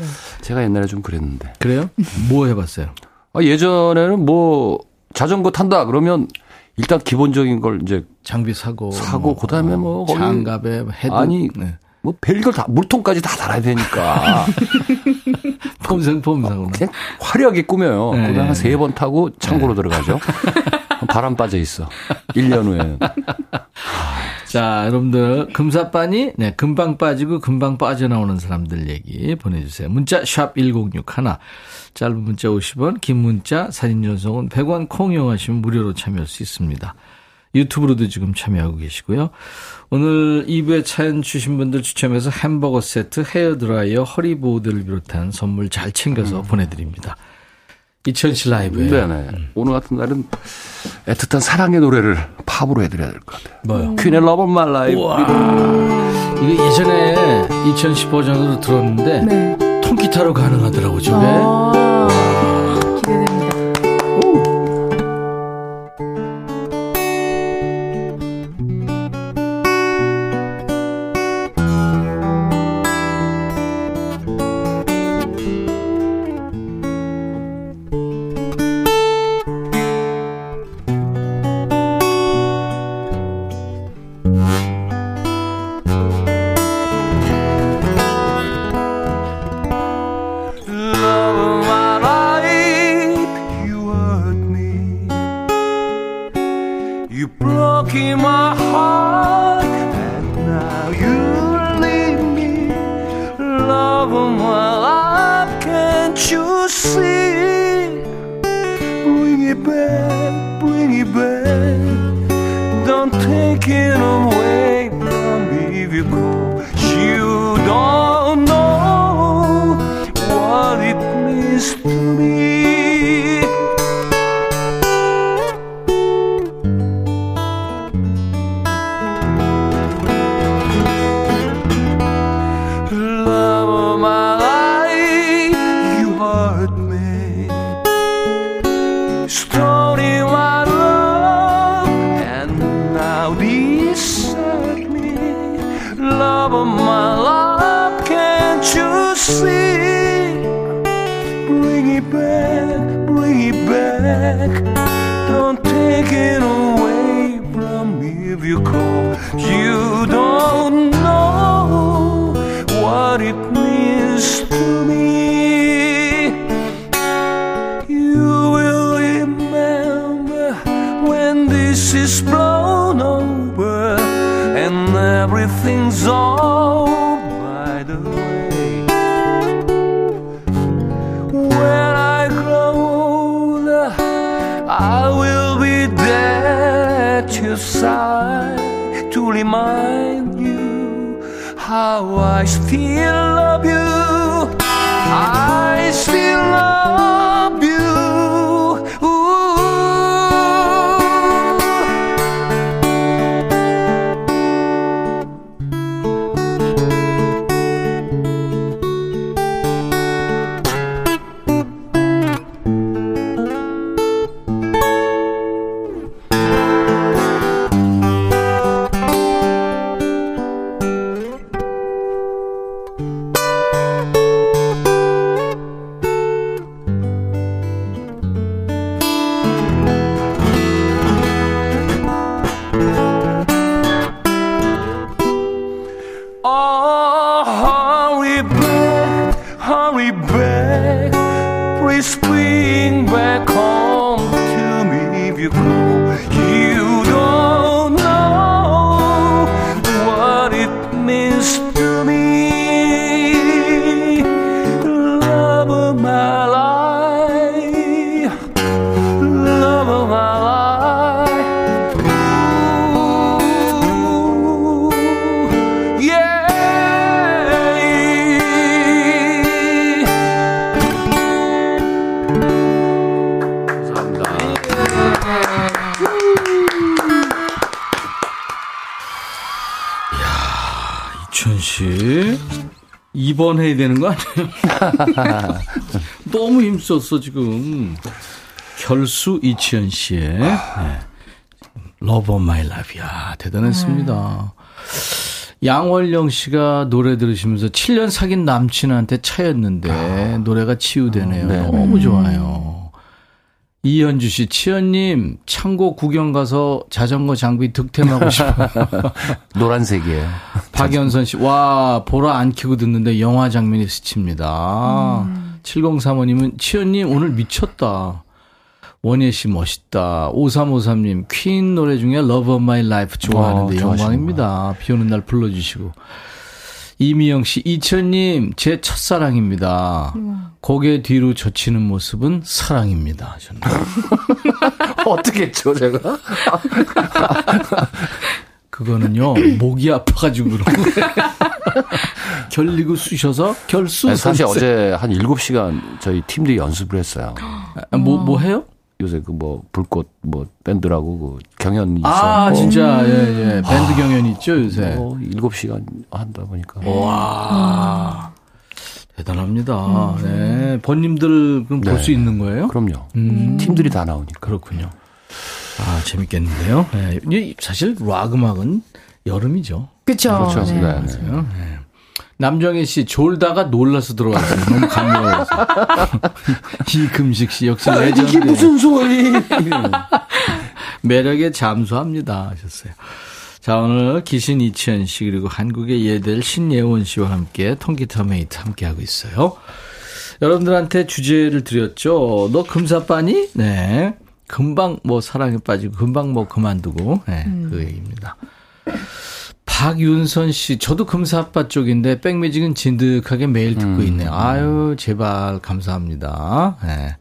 제가 옛날에 좀 그랬는데. 그래요? 뭐 해봤어요? 아, 예전에는 뭐 자전거 탄다 그러면 일단 기본적인 걸 이제 장비 사고 사고 그다음에 뭐 거기 장갑에 헤드 아니 네. 뭐 별걸 다 물통까지 다 달아야 되니까 폼생 폼생으로 그냥 화려하게 꾸며요. 네. 그다음 한세 번 타고 창고로 들어가죠. 바람 빠져 있어. 1년 후에. 자, 여러분들 금사빠니 네, 금방 빠지고 금방 빠져나오는 사람들 얘기 보내 주세요. 문자 샵 #1061 짧은 문자 50원, 긴 문자 사진 전송은 100원 콩 이용하시면 무료로 참여할 수 있습니다. 유튜브로도 지금 참여하고 계시고요. 오늘 2부에 사연 주신 분들 추첨해서 햄버거 세트, 헤어드라이어, 허리보호대를 비롯한 선물 잘 챙겨서 보내드립니다. 이천실 라이브예요. 네네. 오늘 같은 날은 애틋한 사랑의 노래를 팝으로 해드려야 될 것 같아요. 뭐요? 퀸의 Love of My Life. 이거 예전에 2010 버전으로 들었는데 네. 통기타로 가능하더라고 저게. 아, 아니에요? 너무 힘썼어 지금. 결수 이치현 씨의 네. Love of My Life. 야 대단했습니다. 양월령 씨가 노래 들으시면서 7년 사귄 남친한테 차였는데 노래가 치유되네요. 네. 너무 좋아요. 이현주 씨, 치현님, 창고 구경 가서 자전거 장비 득템하고 싶어요. 노란색이에요. 박연선 씨, 와, 보라 안 켜고 듣는데 영화 장면이 스칩니다. 7035님은, 치현님, 오늘 미쳤다. 원예 씨 멋있다. 5353님, 퀸 노래 중에 Love of My Life 좋아하는데 어, 좋아하시는구나. 영광입니다. 비 오는 날 불러주시고. 이미영 씨, 이천님, 제 첫사랑입니다. 고개 뒤로 젖히는 모습은 사랑입니다. 하셨네요. 어떻게 했죠, 제가? 그거는요, 목이 아파가지고 그런 거예요. 결리고 쑤셔서 결수. 아니, 사실. 어제 한 7시간 저희 팀들이 연습을 했어요. 아, 뭐, 뭐 해요? 요새 그 뭐 불꽃 뭐 밴드라고 그 경연이 있어. 아, 진짜, 예, 예. 밴드 경연이 있죠, 요새. 어, 7시간 한다 보니까. 와. 대단합니다. 네. 번님들 그럼 볼 네. 수 있는 거예요? 그럼요. 음, 팀들이 다 나오니까. 그렇군요. 아, 재밌겠는데요? 네. 이 사실 락 음악은 여름이죠. 그쵸. 그렇죠. 네. 네, 네. 맞아요. 네. 남정혜 씨, 졸다가 놀라서 들어왔어요. 너무 감미로워서. 이금식 씨, 역시 레전드. 이게 무슨 소리? 매력에 잠수합니다. 하셨어요. 자, 오늘 기신 이치현 씨, 그리고 한국의 예델 신예원 씨와 함께 통기타 메이트 함께 하고 있어요. 여러분들한테 주제를 드렸죠. 너 금사빠니? 네. 금방 뭐 사랑에 빠지고, 금방 뭐 그만두고, 네, 그 얘기입니다. 박윤선 씨, 저도 금사빠 쪽인데 백뮤직은 진득하게 매일 듣고 있네요. 아유, 제발 감사합니다. 네.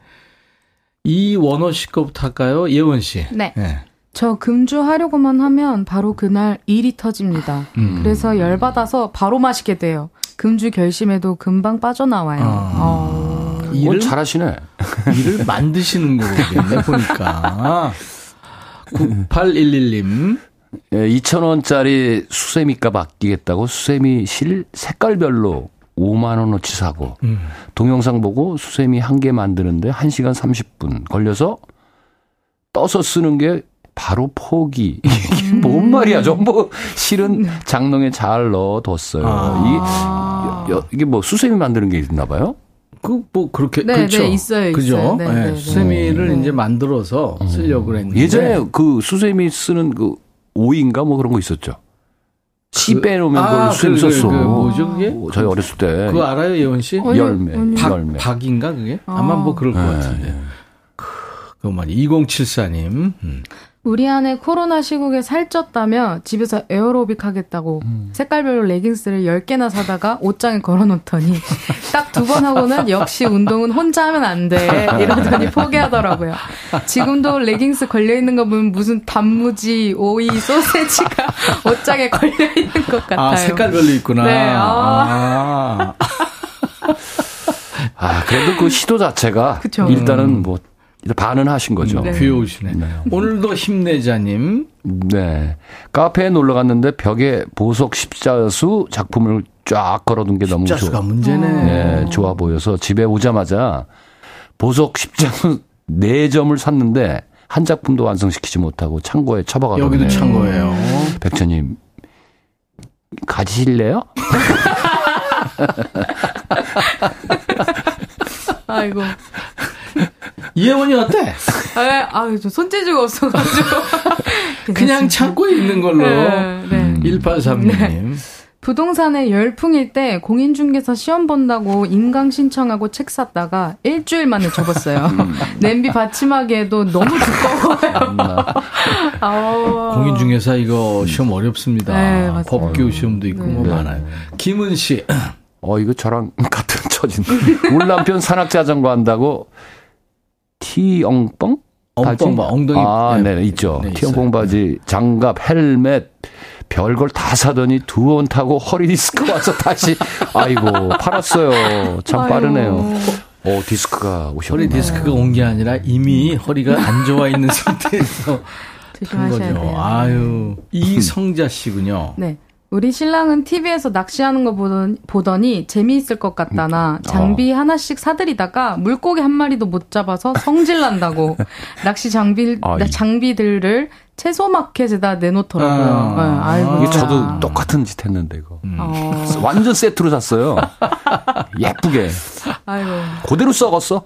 이원호 씨 거부터 할까요? 예원 씨. 네. 네. 저 금주 하려고만 하면 바로 그날 일이 터집니다. 음. 그래서 열받아서 바로 마시게 돼요. 금주 결심해도 금방 빠져나와요. 아. 어. 뭘 일을, 잘하시네. 일을 만드시는 거겠네, 보니까. 9811님. 예, 2,000원짜리 수세미값 아끼겠다고 수세미 실 색깔별로 5만 원어치 사고 음. 동영상 보고 수세미 한 개 만드는데 1시간 30분 걸려서 떠서 쓰는 게 바로 포기. 이게 뭔 말이야. 전부 실은 장롱에 잘 넣어뒀어요. 아. 이, 여- 이게 뭐 수세미 만드는 게 있나 봐요? 그, 뭐, 그렇게. 네, 그렇죠. 네, 있어요, 그죠? 있어요. 네, 네, 네, 네. 수세미를 네. 이제 만들어서 쓰려고 그랬는데. 예전에 그 수세미 쓰는 그 오이인가 뭐 그런 거 있었죠. 씨 그- 빼놓으면 아, 그걸 수염 그- 썼어. 그 뭐죠, 그게? 어, 저희 어렸을 때. 그거 알아요, 예원 씨? 어, 열매, 아니, 박, 열매. 박인가 그게? 아 마 뭐 그럴 것 네. 같은데. 그 말이 2074님. 음. 우리 아내 코로나 시국에 살쪘다며 집에서 에어로빅 하겠다고 색깔별로 레깅스를 10개나 사다가 옷장에 걸어놓더니 딱 두 번 하고는 역시 운동은 혼자 하면 안 돼. 이러더니 포기하더라고요. 지금도 레깅스 걸려있는 거 보면 무슨 단무지, 오이, 소세지가 옷장에 걸려있는 것 같아요. 아, 색깔별로 있구나. 네, 아. 아, 그래도 그 시도 자체가 그쵸. 일단은 뭐 반은 하신 거죠. 네. 귀여우시네. 오늘도 힘내자님. 네. 카페에 놀러 갔는데 벽에 보석 십자수 작품을 쫙 걸어둔 게 너무 자수가 좋아. 문제네. 네, 좋아 보여서 집에 오자마자 보석 십자수 네 점을 샀는데 한 작품도 완성시키지 못하고 창고에 처박아뒀네요. 여기도 찬 거예요. 백천님 가지실래요? 아이고. 이혜원이 어때? 아, 아유, 저 손재주가 없어가지고. 그냥 창고에 있는 걸로. 네, 네. 1836님. 부동산에 열풍일 때 공인중개사 시험 본다고 인강 신청하고 책 샀다가 일주일 만에 접었어요. 냄비 받침하기에도 너무 두꺼워요. 공인중개사 이거 시험 어렵습니다. 네. 법규 시험도 있고 뭐 네. 많아요. 김은 씨. 어, 이거 저랑 같은 처진. 우리 남편 산악자전거 한다고 티엉뻥? 엉뻥 바- 엉덩이. 아, 네, 네, 있죠. 네, 티엉뻥. 바지, 장갑, 헬멧, 별걸 다 사더니 두 번 타고 허리 디스크 와서 다시, 아이고, 팔았어요. 참 아유. 빠르네요. 어, 디스크가 오셨네. 허리 디스크가 온 게 아니라 이미 허리가 안 좋아 있는 상태에서 한 조심하셔야 거죠. 돼요. 아유. 이성자 씨군요. 네. 우리 신랑은 TV에서 낚시하는 거 보던, 보더니 재미있을 것 같다나 장비 하나씩 사들이다가 물고기 한 마리도 못 잡아서 성질 난다고 낚시 장비, 아이. 장비들을 채소 마켓에다 내놓더라고요. 아. 네, 아이고. 이게. 저도 똑같은 짓 했는데, 이거. 어, 완전 세트로 샀어요. 예쁘게. 아이고. 그대로 썩었어.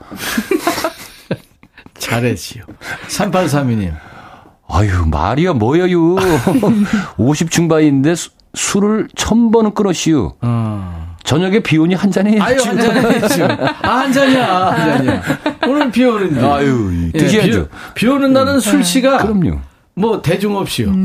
잘했지요. 3832님. 아유, 말이야, 뭐여유. 50 중반인데 수- 술을 천 번은 끊었시오. 어. 저녁에 비 오니 한 잔에 아유, 한잔 해야죠. 아, 한 잔이야. 한 잔이야. 오늘 비 오는데. 아유, 예, 드셔야죠. 비, 비 오는 날은 술씨가 그럼요. 뭐 대중 없이요.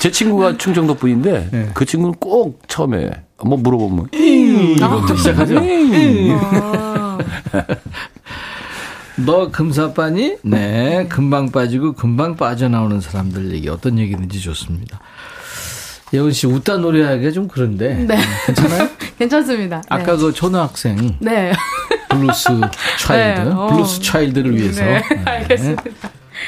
제 친구가 충청도 분인데 네. 그 친구는 꼭 처음에 뭐 물어보면 이것부터 시작하죠. 어. 너 금사 빠니? 네, 금방 빠지고 금방 빠져나오는 사람들 얘기 어떤 얘기든지 좋습니다. 예원 씨 웃다 노래하기가 좀 그런데 네. 괜찮아요? 괜찮습니다. 네. 아까 그 초등학생 네. Blues Child, 네, 어. Blues Child를 위해서 네, 네. 알겠습니다.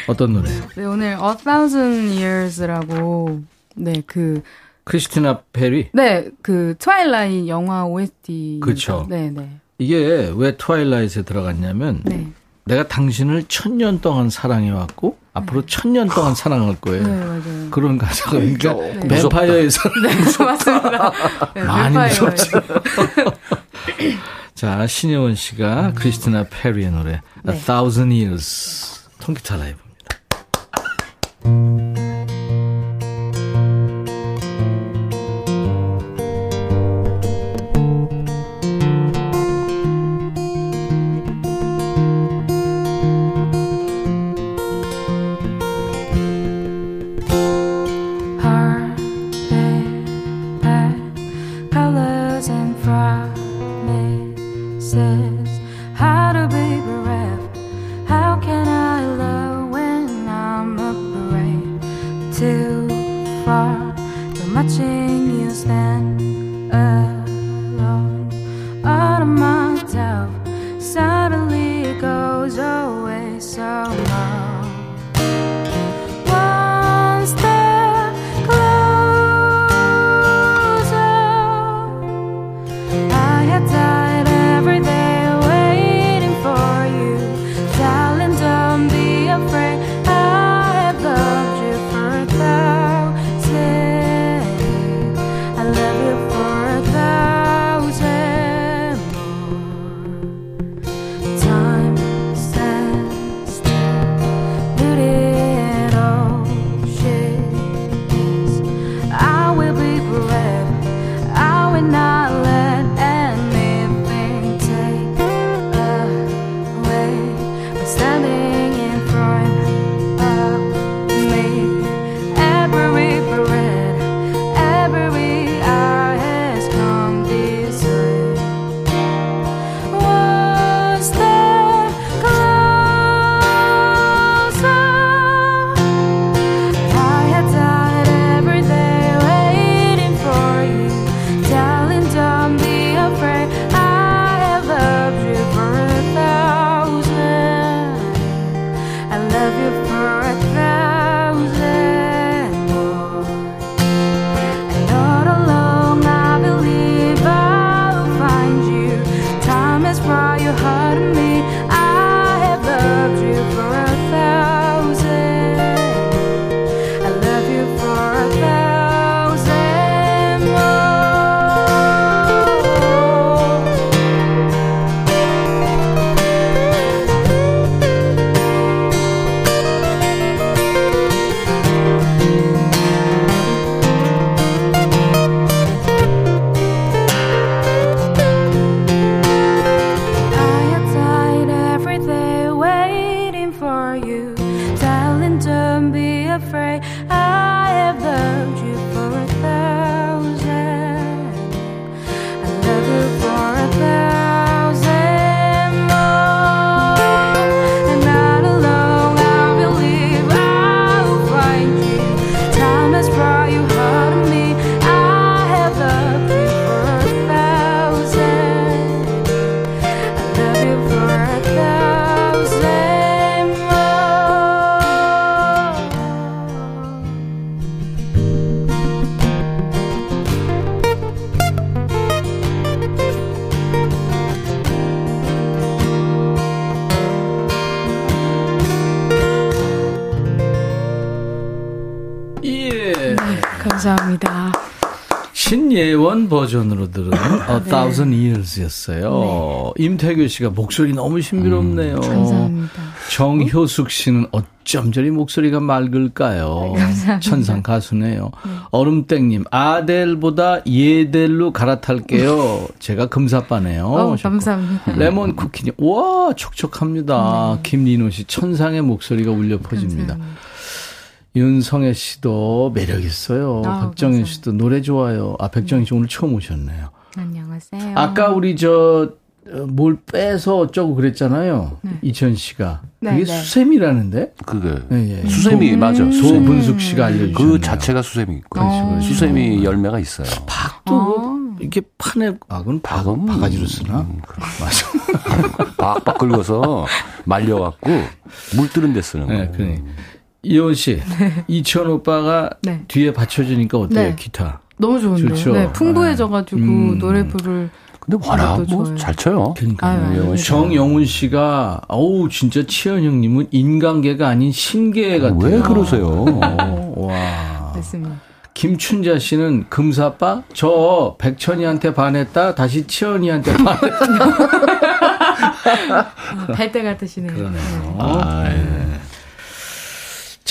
어떤 노래요? 네, 오늘 A Thousand Years라고 네, 그 크리스티나 페리. 네, 그 Twilight 영화 OST. 그쵸. 네, 네. 이게 왜 Twilight에 들어갔냐면 네. 내가 당신을 천년 동안 사랑해왔고 앞으로 천년 동안 사랑할 거예요. 네, 맞아요. 그런 가사가 그러니까 네. 뱀파이어에서 네, 맞습니다. 네, 많이. 무섭죠. 자 신혜원 씨가 크리스티나 페리의 노래 A 네. Thousand Years 통기타 라이브입니다. 버전으로 들은 A Thousand Years였어요. 임태규 씨가 목소리 너무 신비롭네요. 음, 감사합니다. 정효숙 씨는 어쩜 저리 목소리가 맑을까요? 감사합니다. 천상 가수네요. 얼음땡님 아델보다 예델로 갈아탈게요. 제가 금사빠네요. 어. 감사합니다. 레몬 쿠키님 와 촉촉합니다. 김리노 씨 천상의 목소리가 울려 퍼집니다. 감사합니다. 윤성애 씨도 매력 있어요. 아, 박정현 감사합니다. 씨도 노래 좋아요. 아 백정현 씨 오늘 처음 오셨네요. 안녕하세요. 아까 우리 저 뭘 빼서 어쩌고 그랬잖아요. 이천 씨가 네, 그게 네. 수세미라는데 그게 예, 예. 수세미 맞아. 수세미. 소분숙 씨가 알려주셨네요. 그 자체가 수세미. 그렇죠, 그렇죠. 수세미 열매가 있어요. 또 이게 판에 아 그건 바, 박은 바가지로 쓰나? 음, 맞아. 박박 긁어서 말려갖고 물 뜨는 데 쓰는 네, 거예요. 그래. 이원 씨, 이천 오빠가 네. 뒤에 받쳐주니까 어때요? 네. 기타. 너무 좋은데요. 좋죠. 네, 풍부해져가지고 음. 노래 부를 근데 워낙 그것도 뭐 좋아요. 잘 쳐요. 그러니까 정영훈 씨가 어우 진짜 치현 형님은 인간계가 아닌 신계 같아요. 왜 그러세요? 어, 와. 됐습니다. 김춘자 씨는 금사빠 저 백천이한테 반했다 다시 치현이한테 반했다. 발대가 드시네요. 그러네요. 아, 네.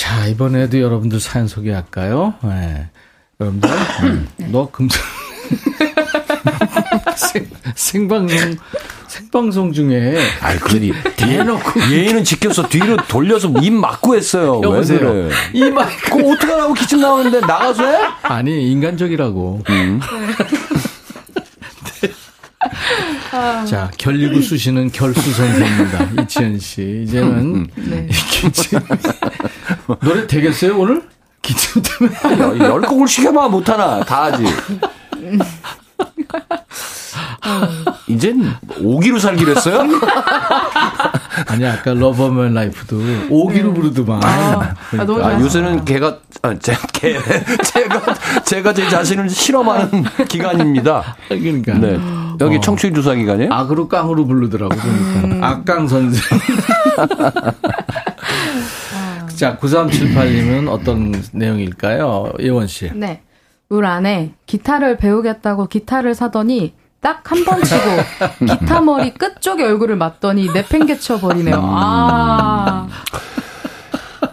자 이번에도 여러분들 사연 소개할까요? 네. 여러분들 음, 너 금사 생, 생방송 생방송 중에 아이, 그러니 대놓고 얘는 지켜서 뒤로 돌려서 입 막고 했어요. 여보세요. 왜 그래? 이 말. 그거 어떻게 하고 기침 나오는데 나가서 해? 아니 인간적이라고. 음. 자 결리고 쑤시는 결수 선생입니다. 이치현 씨 이제는 네. 노래 되겠어요 오늘? 기침 때문에 열 곡을 시켜봐 못하나 다 하지. 이젠 오기로 살기로 했어요? 아니 아까 Love of My Life도 오기로 부르더만. 아, 너무 아, 좋았어요. 요새는 걔가 아, 제, 걔, 제가 제가 제 자신을 실험하는 기간입니다. 그러니까 네. 여기 어. 청취율 조사 기간이에요? 악으로 깡으로 부르더라고 그러니까 악깡 선생. 자 9378님은 어떤 내용일까요, 예원 씨? 네. 울 안에 기타를 배우겠다고 기타를 사더니 딱 한 번 치고 기타 머리 끝쪽에 얼굴을 맞더니 내팽개쳐 버리네요. 아.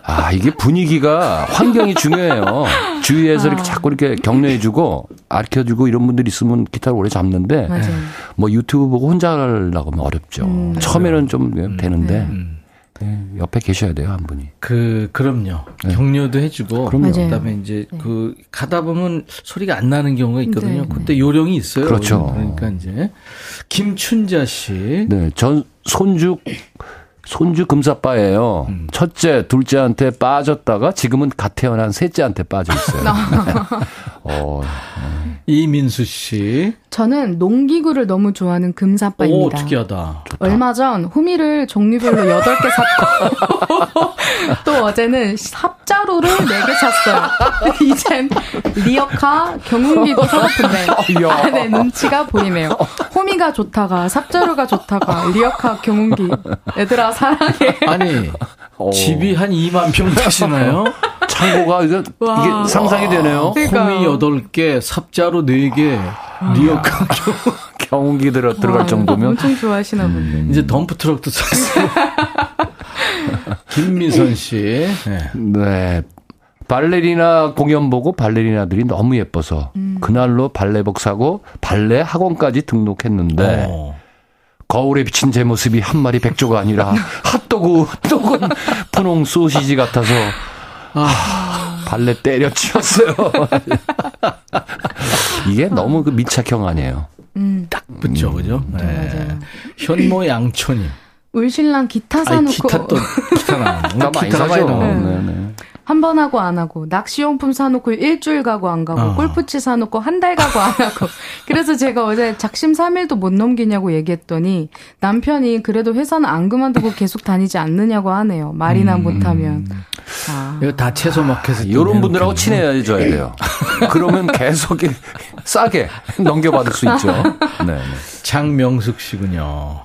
아, 이게 분위기가 환경이 중요해요. 주위에서 이렇게 자꾸 이렇게 격려해주고 알려주고 이런 분들 있으면 기타를 오래 잡는데 맞아요. 뭐 유튜브 보고 혼자 하려고 하면 어렵죠. 음. 처음에는 좀 되는데 음. 네, 옆에 계셔야 돼요 한 분이. 그 그럼요. 격려도 해주고 그럼요. 그다음에 이제 그 가다 보면 소리가 안 나는 경우가 있거든요. 네, 그때 요령이 있어요. 그렇죠. 그러니까 이제 김춘자 씨. 네, 전 손주 손주 금사빠예요. 음. 첫째, 둘째한테 빠졌다가 지금은 갓 태어난 셋째한테 빠져 있어요. 어, 이민수 씨. 저는 농기구를 너무 좋아하는 오, 금사빠입니다. 특이하다. 얼마 전 호미를 종류별로 8개 샀고 또 어제는 삽자루를 4개 샀어요. 이젠 리어카 경운기도 사고픈데 야. 네, 눈치가 보이네요. 호미가 좋다가 삽자루가 좋다가 리어카 경운기 얘들아 사랑해. 아니 어. 집이 한 2만 평 되시나요? 창고가 이게, 와. 이게 상상이 되네요. 호미 8개, 삽자루 4개, 리어카 경운기 들어 들어갈 와, 정도면 엄청 좋아하시나 보네. 이제 덤프 트럭도 샀어요. 김미선 씨. 네. 네. 발레리나 공연 보고 발레리나들이 너무 예뻐서 음. 그날로 발레복 사고 발레 학원까지 등록했는데 어. 거울에 비친 제 모습이 한 마리 백조가 아니라 핫도그 또는 분홍 소시지 같아서 아, 발레 때려치웠어요. 이게 너무 그 밀착형 아니에요. 음, 그죠, 그죠? 네. 맞아요. 현모 양촌이. 울신랑 기타 아니, 사놓고 기타 또, 기타. 나 많이 기타가 사죠. 나와. 네, 네. 한 번 하고 안 하고 낚시용품 사놓고 일주일 가고 안 가고 어. 골프치 사놓고 한 달 가고 안 하고 그래서 제가 어제 작심 삼일도 못 넘기냐고 얘기했더니 남편이 그래도 회사는 안 그만두고 계속 다니지 않느냐고 하네요 말이나 못하면 아. 이거 다 채소 마켓에. 이런 분들하고 친해져야 돼요. 그러면 계속 이렇게 싸게 넘겨받을 수 있죠. 네, 네. 장명숙 씨군요.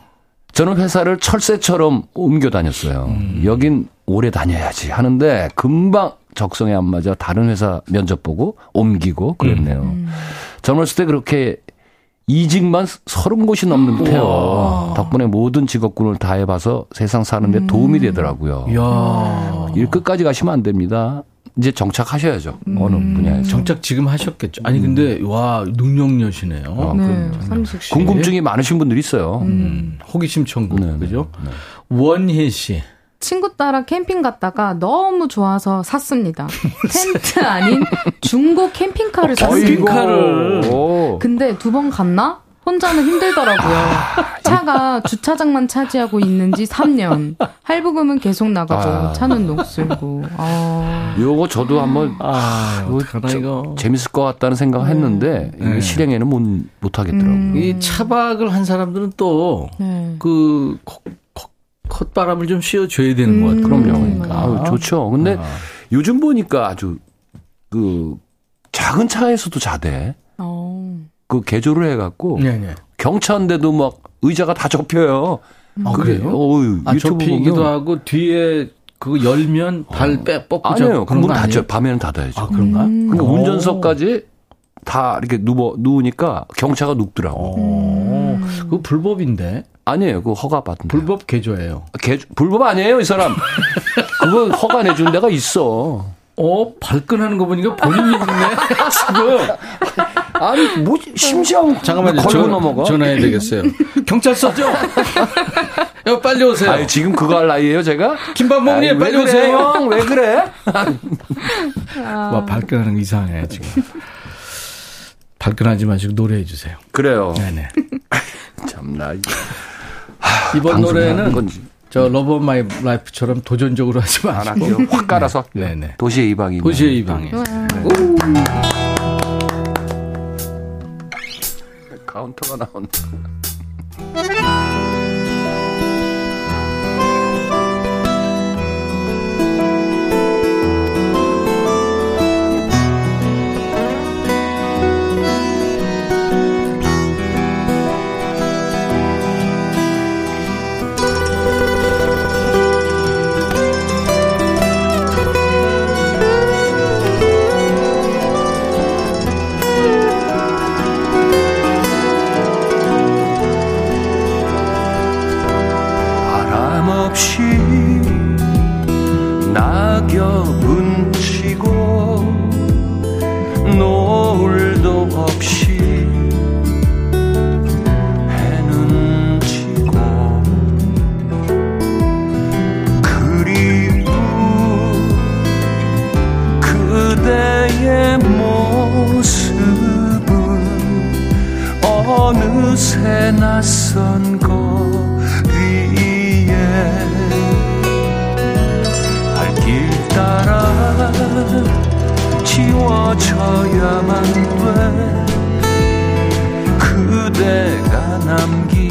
저는 회사를 철새처럼 옮겨 다녔어요. 여긴 오래 다녀야지 하는데 금방 적성에 안 맞아 다른 회사 면접 보고 옮기고 그랬네요. 음. 젊었을 때 그렇게 이직만 서른 곳이 넘는 듯해요. 덕분에 모든 직업군을 다 해봐서 세상 사는데 도움이 되더라고요. 이야. 일 끝까지 가시면 안 됩니다. 이제 정착하셔야죠. 어느 분야에서. 정작 지금 하셨겠죠. 아니 근데 와 능력녀시네요. 어, 네, 그 30. 궁금증이 많으신 분들이 있어요. 음, 호기심 천국 네, 네, 그죠? 원희 씨. 친구 따라 캠핑 갔다가 너무 좋아서 샀습니다. 텐트 아닌 중고 캠핑카를 샀습니다. 캠핑카를. 오. 근데 두 번 갔나? 혼자는 힘들더라고요. 차가 주차장만 차지하고 있는지 3년. 할부금은 계속 나가고 아. 차는 녹슬고. 아. 요거 저도 한번 아, 이거 어떡하나 저- 이거. 재밌을 것 같다는 생각을 했는데 이게 네. 실행에는 못, 못 하겠더라고요. 음. 이 차박을 한 사람들은 또 네. 그 콧바람을 좀 씌워줘야 되는 것 같아요. 그럼요. 음, 그러니까 아유, 좋죠. 근데 아. 요즘 보니까 아주 그 작은 차에서도 자대. 어. 그 개조를 해갖고 네네. 경차인데도 막 의자가 다 접혀요. 아, 그래요? 어유 아, 접히기도 보면 하고 뒤에 그거 열면 발 빼 뻗고 아니에요. 그런 그문 거 닫죠. 밤에는 닫아야죠. 아 그런가? 그러니까 오. 운전석까지 다 이렇게 누워 누우니까 경차가 눕더라고. 오, 그거 불법인데 아니에요. 그거 허가 받은. 데 불법 개조예요. 개, 불법 아니에요, 이 사람. 그거 허가 내준 데가 있어. 어 발끈하는 거 보니까 본인이 있네 지금. 아니, 뭐, 심지어. 잠깐만요. 걸고 전- 넘어가. 전화해야 되겠어요. 경찰서죠? 야, 빨리 오세요. 아니, 지금 그거 할 나이에요, 제가? 아이, 빨리 왜 그래, 오세요. 형? 왜 그래? 와 발끈하는 거 이상해 지금. 발끈하지 마시고 노래해 주세요. 그래요. 네네. 참나. 이번 노래는 건지. 저 러브 마이 라이프처럼 도전적으로 하지 안 마시고. 확 깔아서. 네네. 도시의 이방인. 도시의 이방에. 카 운 낯선 거리에 발길 따라 지워져야만 돼. 그대가 남긴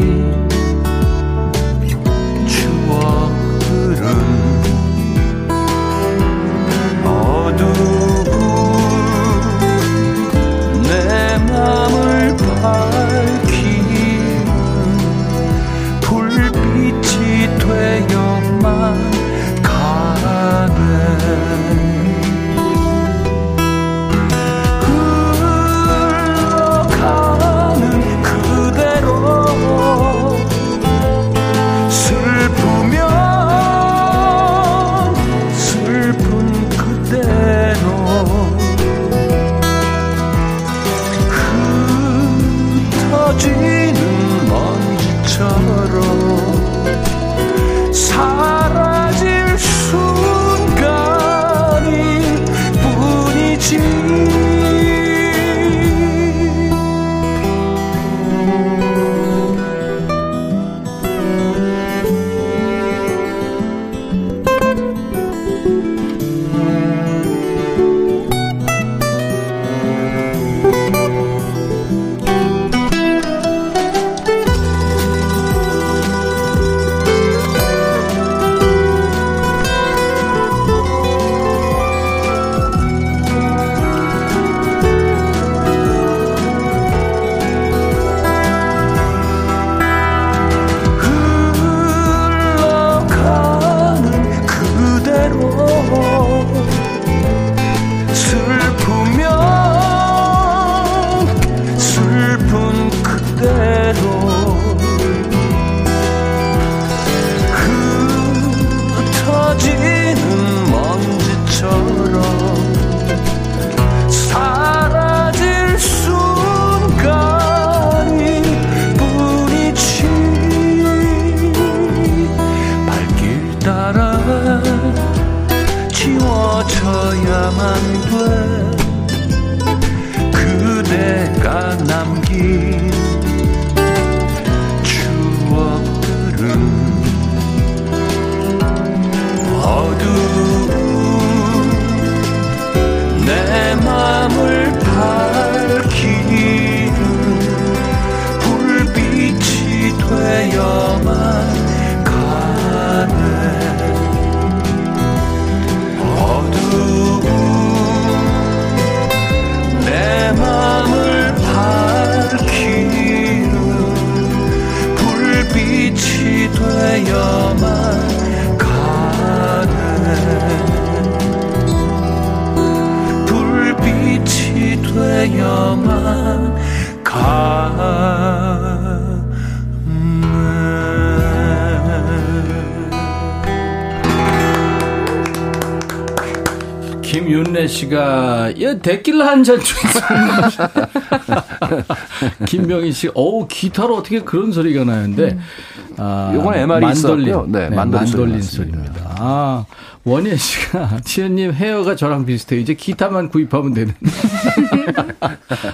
데킬라 한잔 주세요. 김명희 씨, 어우 기타로 어떻게 그런 소리가 나는데. 아, 요건 MR이 만돌린, 있었고요. 네, 네, 만돌린 만돌린, 소리 소리입니다. 아, 원예 씨가 치현님 헤어가 저랑 비슷해요. 이제 기타만 구입하면 되는.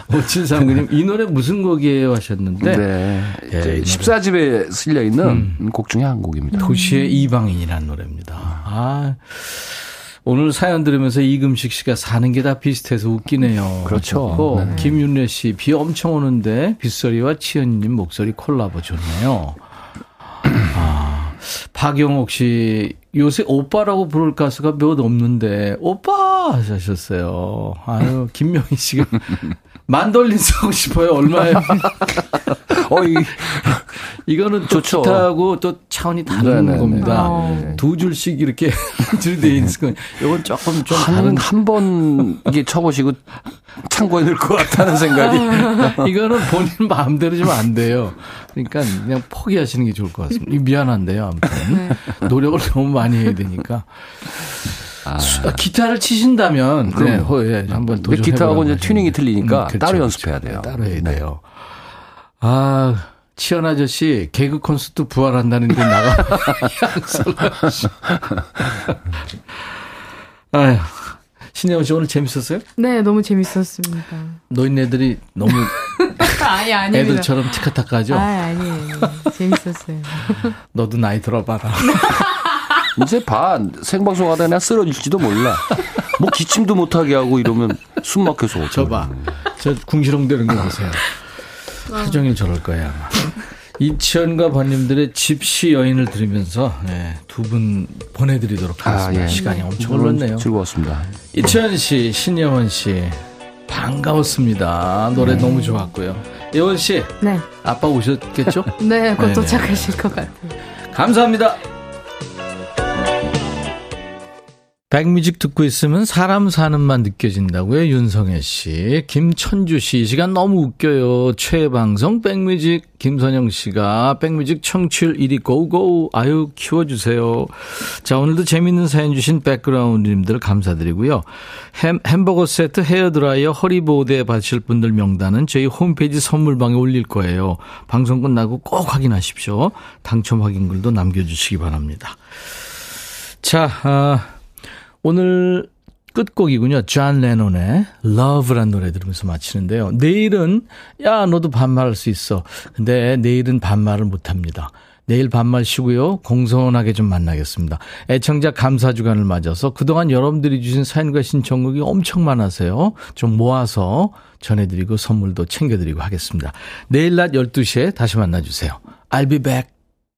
5739님 이 노래 무슨 곡이에요 하셨는데 네. 예, 이 노래. 14집에 실려 있는 곡 중에 한 곡입니다. 도시의 이방인이라는 노래입니다. 아, 오늘 사연 들으면서 이금식 씨가 사는 게 다 비슷해서 웃기네요. 그렇죠. 네. 김윤래 씨, 비 엄청 오는데 빗소리와 치현님 목소리 콜라보 좋네요. 아, 박영옥 씨, 요새 오빠라고 부를 가수가 몇 없는데, 오빠! 하셨어요. 아유, 김명희 씨가. 만돌린 쓰고 싶어요. 얼마예요? 어, 이, 이거는 또 좋죠. 기타하고 또 차원이 다른 네네네. 겁니다. 어. 두 줄씩 이렇게 줄돼 있는 건 이건 조금 좀 다른. 한, 한 번, 이게 쳐보시고 창고에 넣을 것 같다는 생각이. 이거는 본인 마음대로 좀 안 돼요. 그러니까 그냥 포기하시는 게 좋을 것 같습니다. 미안한데요, 아무튼 노력을 너무 많이 해야 되니까. 수- 기타를 치신다면 네, 예, 한번 근데 도전. 기타하고 이제 튜닝이 틀리니까 그렇죠, 따로 연습해야 돼요. 따로 해야 네. 돼요. 아, 치현 아저씨 개그 콘서트 부활한다는데 나가 씨. 아휴. 신혜원 씨 오늘 재밌었어요? 네, 너무 재밌었습니다. 노인네들이 너무 아니, 아닙니다. 애들처럼 티카타카죠? 아, 아니에요. 아니에요. 재밌었어요. 너도 나이 들어봐라. 이제 봐. 생방송 하다 그냥 쓰러질지도 몰라. 뭐 기침도 못하게 하고 이러면 숨 막혀서 어떡해. 저 봐. 저 궁시렁대는 거 보세요. 하루 종일 저럴 거야, 아마. 이치현과 번님들의 집시 여인을 들으면서 네, 두분 보내드리도록 하겠습니다. 아, 예. 시간이 엄청 물론 흘렀네요. 즐거웠습니다. 이치현 씨, 신예원 씨, 반가웠습니다. 노래 너무 좋았고요. 예원 씨, 네. 아빠 오셨겠죠? 네, 곧 네네. 도착하실 것 같아요. 감사합니다. 백뮤직 듣고 있으면 사람 사는 맛 느껴진다고요. 윤성혜 씨. 김천주 씨. 이 시간 너무 웃겨요. 최방송 백뮤직. 김선영 씨가 백뮤직 청취율 1위 고고. 아유, 키워주세요. 자, 오늘도 재밌는 사연 주신 백그라운드님들 감사드리고요. 햄, 햄버거 세트, 헤어드라이어, 허리보호대 받으실 분들 명단은 저희 홈페이지 선물방에 올릴 거예요. 방송 끝나고 꼭 확인하십시오. 당첨 확인글도 남겨주시기 바랍니다. 자, 아, 오늘 끝곡이군요. 존 레논의 Love란 노래 들으면서 마치는데요. 내일은 야 너도 반말할 수 있어. 근데 내일은 반말을 못합니다. 내일 반말 쉬고요. 공손하게 좀 만나겠습니다. 애청자 감사 주간을 맞아서 그동안 여러분들이 주신 사연과 신청곡이 엄청 많아서요. 좀 모아서 전해드리고 선물도 챙겨드리고 하겠습니다. 내일 낮 12시에 다시 만나주세요. I'll be back.